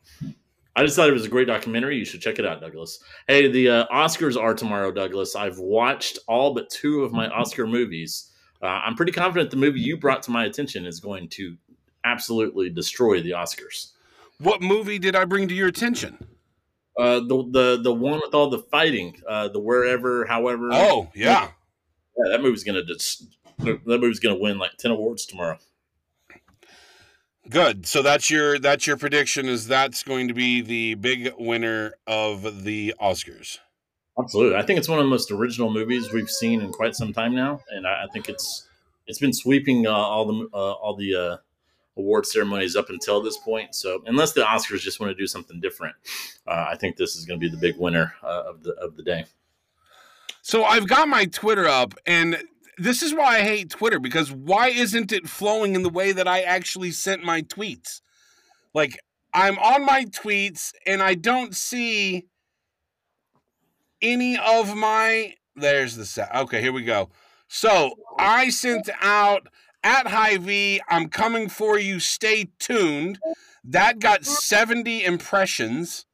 I just thought it was a great documentary. You should check it out, Douglas. Hey, the uh, Oscars are tomorrow, Douglas. I've watched all but two of my Oscar movies. Uh, I'm pretty confident the movie you brought to my attention is going to absolutely destroy the Oscars. What movie did I bring to your attention? Uh, the the the one with all the fighting, uh, the wherever, however. Oh, yeah. Yeah, that movie's gonna just that movie's gonna win like ten awards tomorrow. Good. So that's your that's your prediction is that's going to be the big winner of the Oscars. Absolutely, I think it's one of the most original movies we've seen in quite some time now, and I, I think it's it's been sweeping uh, all the uh, all the uh, award ceremonies up until this point. So unless the Oscars just want to do something different, uh, I think this is going to be the big winner uh, of the of the day. So I've got my Twitter up, and this is why I hate Twitter because why isn't it flowing in the way that I actually sent my tweets? Like I'm on my tweets and I don't see any of my. There's the set. Okay, here we go. So I sent out at Hy-Vee. I'm coming for you. Stay tuned. That got 70 impressions.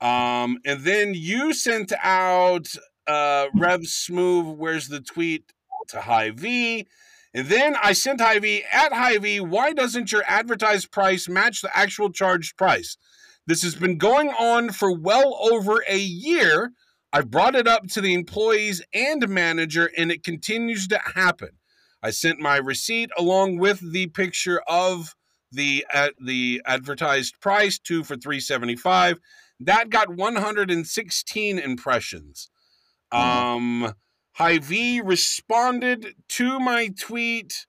Um, and then you sent out uh, Rev Smooth, where's the tweet to Hy-Vee? And then I sent Hy-Vee at Hy-Vee, why doesn't your advertised price match the actual charged price? This has been going on for well over a year. I brought it up to the employees and manager, and it continues to happen. I sent my receipt along with the picture of the at the advertised price, two for three seventy five. That got one hundred and sixteen impressions. Um, Hy-Vee responded to my tweet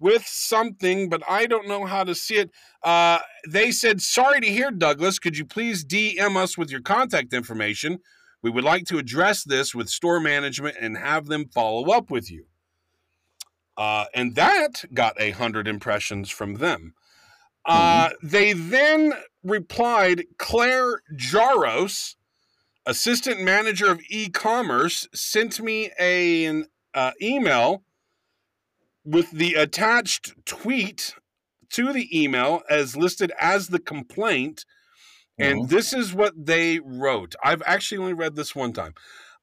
with something, but I don't know how to see it. Uh, they said, Sorry to hear, Douglas. Could you please DM us with your contact information? We would like to address this with store management and have them follow up with you. Uh, and that got a hundred impressions from them. Uh, They then replied, Claire Jaros, assistant manager of e-commerce, sent me a, an uh, email with the attached tweet to the email as listed as the complaint. And Mhm. this is what they wrote. I've actually only read this one time.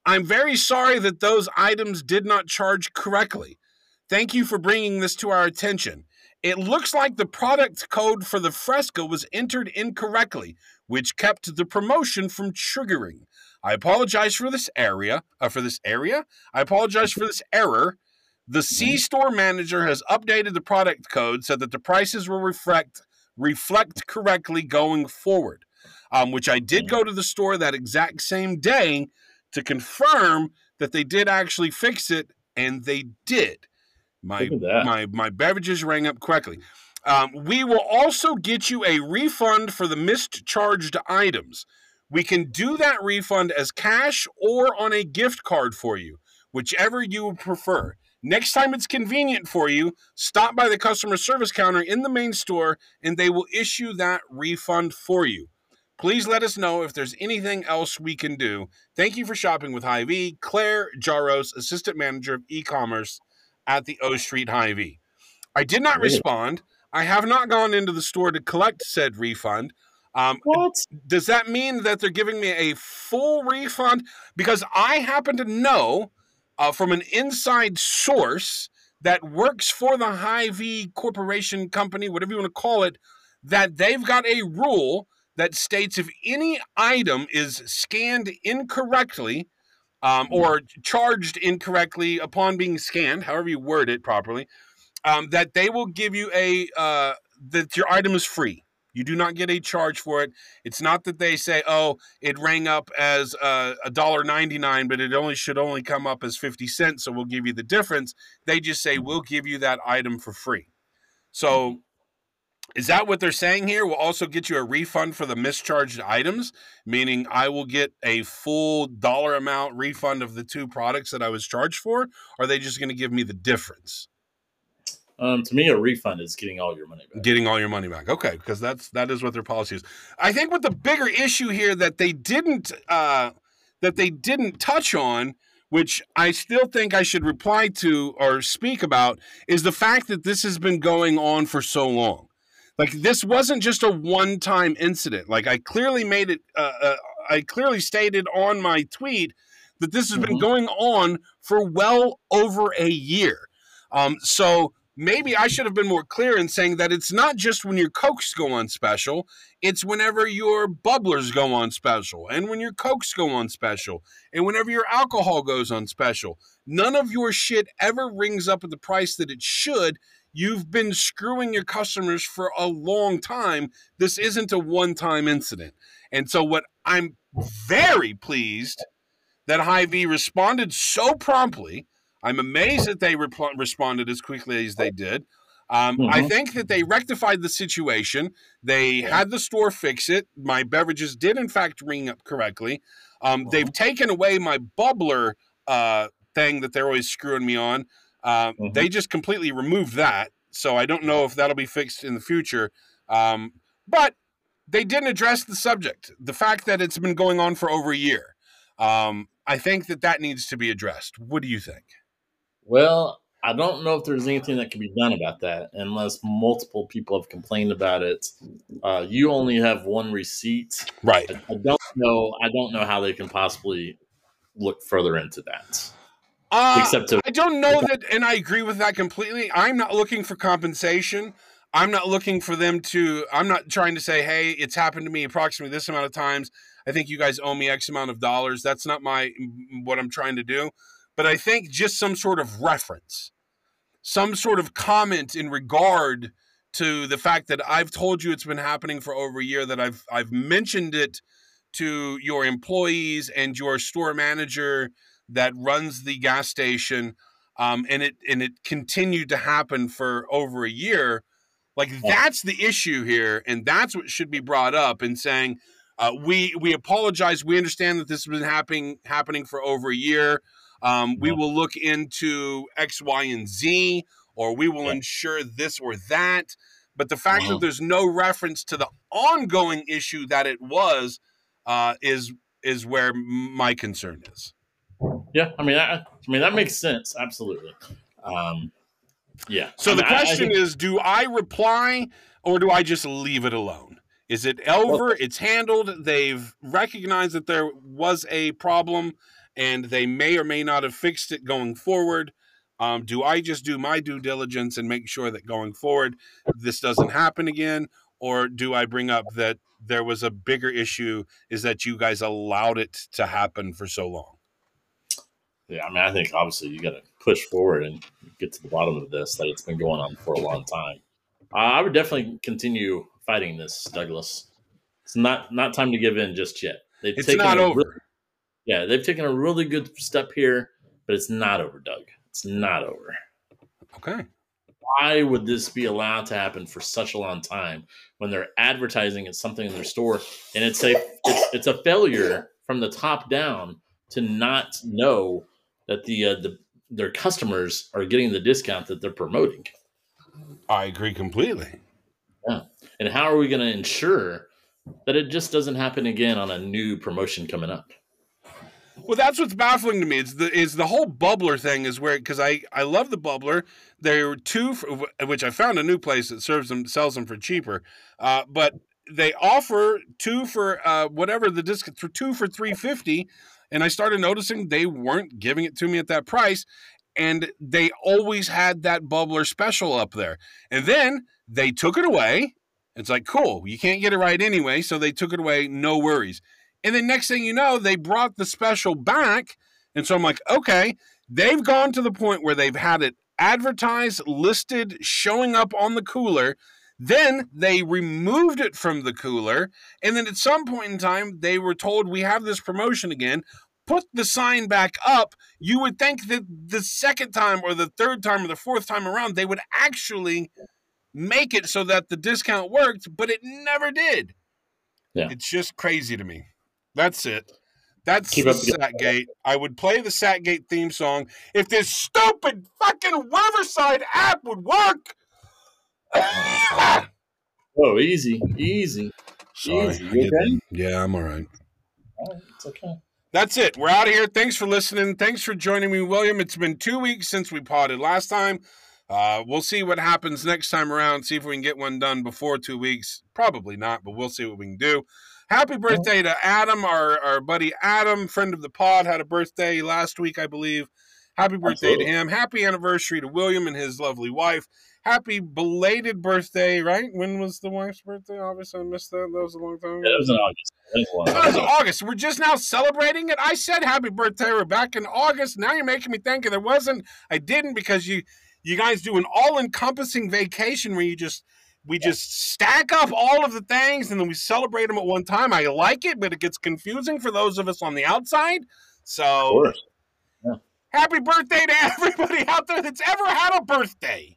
I'm very sorry that those items did not charge correctly. Thank you for bringing this to our attention. It looks like the product code for the Fresca was entered incorrectly, which kept the promotion from triggering. I apologize for this area, uh, for this area. I apologize for this error. The C store manager has updated the product code so that the prices will reflect reflect correctly going forward. Um, which I did go to the store that exact same day to confirm that they did actually fix it, and they did. My Look at that. my my beverages rang up correctly. Um, we will also get you a refund for the missed charged items. We can do that refund as cash or on a gift card for you, whichever you prefer. Next time it's convenient for you, stop by the customer service counter in the main store and they will issue that refund for you. Please let us know if there's anything else we can do. Thank you for shopping with Hy-Vee. Claire Jaros, Assistant Manager of E-Commerce at the O Street Hy-Vee. I did not respond. I have not gone into the store to collect said refund. Um, What? does that mean that they're giving me a full refund? Because I happen to know uh, from an inside source that works for the Hy-Vee Corporation Company, whatever you want to call it, that they've got a rule that states if any item is scanned incorrectly um, or charged incorrectly upon being scanned, however you word it properly, um, that they will give you a uh, that your item is free. You do not get a charge for it. It's not that they say, "Oh, it rang up as a dollar ninety nine, but it only should only come up as fifty cents, so we'll give you the difference." They just say, "We'll give you that item for free." So, is that what they're saying here? We'll also get you a refund for the mischarged items, meaning I will get a full dollar amount refund of the two products that I was charged for. Or are they just going to give me the difference? Um, to me, a refund is getting all your money back. getting all your money back. Okay, because that's that is what their policy is. I think what the bigger issue here that they didn't uh, that they didn't touch on, which I still think I should reply to or speak about, is the fact that this has been going on for so long. Like this wasn't just a one-time incident. Like I clearly made it. Uh, uh, I clearly stated on my tweet that this has been Mhm. going on for well over a year. Um, so maybe I should have been more clear in saying that it's not just when your Cokes go on special, it's whenever your bubblers go on special, and when your Cokes go on special, and whenever your alcohol goes on special. None of your shit ever rings up at the price that it should. You've been screwing your customers for a long time. This isn't a one time incident. And so, what I'm very pleased that Hy-Vee responded so promptly. I'm amazed that they responded as quickly as they did. Um, I Mhm. think that they rectified the situation. They had the store fix it. My beverages did, in fact, ring up correctly. Um, Mhm. They've taken away my bubbler uh, thing that they're always screwing me on. Uh, Mhm. They just completely removed that. So I don't know if that'll be fixed in the future. Um, but they didn't address the subject. The fact that it's been going on for over a year. Um, I think that that needs to be addressed. What do you think? Well, I don't know if there's anything that can be done about that unless multiple people have complained about it. Uh, you only have one receipt. Right. I, I don't know. I don't know how they can possibly look further into that, Uh, except to I don't know that, and I agree with that completely. I'm not looking for compensation. I'm not looking for them to. I'm not trying to say, "Hey, it's happened to me approximately this amount of times. I think you guys owe me X amount of dollars." That's not my what I'm trying to do. But I think just some sort of reference, some sort of comment in regard to the fact that I've told you it's been happening for over a year. That I've I've mentioned it to your employees and your store manager that runs the gas station um, and it and it continued to happen for over a year like that's the issue here and that's what should be brought up and saying uh, we we apologize we understand that this has been happening happening for over a year um, we Yeah. will look into x y and z or we will Yeah. ensure this or that but the fact Wow. that there's no reference to the ongoing issue that it was uh, is is where my concern is yeah. I mean, I, I mean that makes sense. Absolutely. Um, yeah. So I the mean, I- I question is, do I reply or do I just leave it alone? Is it over? it's handled. They've recognized that there was a problem and they may or may not have fixed it going forward. Um, do I just do my due diligence and make sure that going forward this doesn't happen again? Or do I bring up that there was a bigger issue is that you guys allowed it to happen for so long? Yeah, I mean, I think obviously you got to push forward and get to the bottom of this. That it's been going on for a long time. Uh, I would definitely continue fighting this, Douglas. It's not not time to give in just yet. They've It's taken not a over. re- yeah, they've taken a really good step here, but it's not over, Doug. It's not over. Okay. Why would this be allowed to happen for such a long time when they're advertising it's something in their store and it's a it's, it's a failure from the top down to not know that the uh, the their customers are getting the discount that they're promoting. I agree completely. Yeah. And how are we going to ensure that it just doesn't happen again on a new promotion coming up? Well, that's what's baffling to me. Is the is the whole bubbler thing is where because I I love the bubbler. There are two, which I found a new place that serves them sells them for cheaper. Uh, but they offer two for uh, whatever the disc for two for three fifty, and I started noticing they weren't giving it to me at that price, and they always had that bubbler special up there, and then they took it away. It's like cool, you can't get it right anyway, so they took it away. No worries. And then next thing you know, they brought the special back. And so I'm like, okay, they've gone to the point where they've had it advertised, listed, showing up on the cooler. Then they removed it from the cooler. And then at some point in time, they were told, we have this promotion again. Put the sign back up. You would think that the second time or the third time or the fourth time around, they would actually make it so that the discount worked, but it never did. Yeah. It's just crazy to me. That's it. That's Keep the up the good Satgate. I would play the Satgate theme song if this stupid fucking Riverside app would work. Oh, easy, easy. Sorry. Easy. You okay? Yeah, I'm all right. All right, it's okay. That's it. We're out of here. Thanks for listening. Thanks for joining me, William. It's been two weeks since we potted last time. Uh, we'll see what happens next time around. See if we can get one done before two weeks. Probably not, but we'll see what we can do. Happy birthday to Adam, our, our buddy Adam, friend of the pod, had a birthday last week, I believe. Happy birthday Absolutely. to him. Happy anniversary to William and his lovely wife. Happy belated birthday, right? When was the wife's birthday? Obviously, I missed that. That was a long time Yeah, ago. it was in August. That was a It was. August. We're just now celebrating it. I said happy birthday. We're back in August. Now you're making me think there wasn't. I didn't because you you guys do an all encompassing vacation where you just we just stack up all of the things and then we celebrate them at one time. I like it, but it gets confusing for those of us on the outside. Of So course. happy birthday to everybody out there that's ever had a birthday.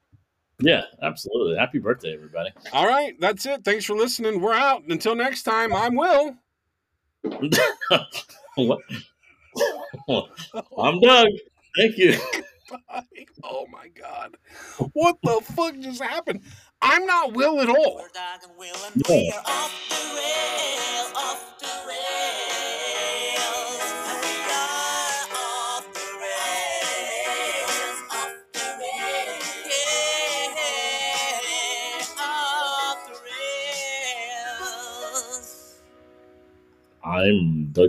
Yeah, absolutely. Happy birthday, everybody. All right, that's it. Thanks for listening. We're out. Until next time, I'm Will. I'm Doug. Thank you. Oh my god. What the fuck just happened? I'm not Will at all. We're Doug and Will and the. I'm Doug.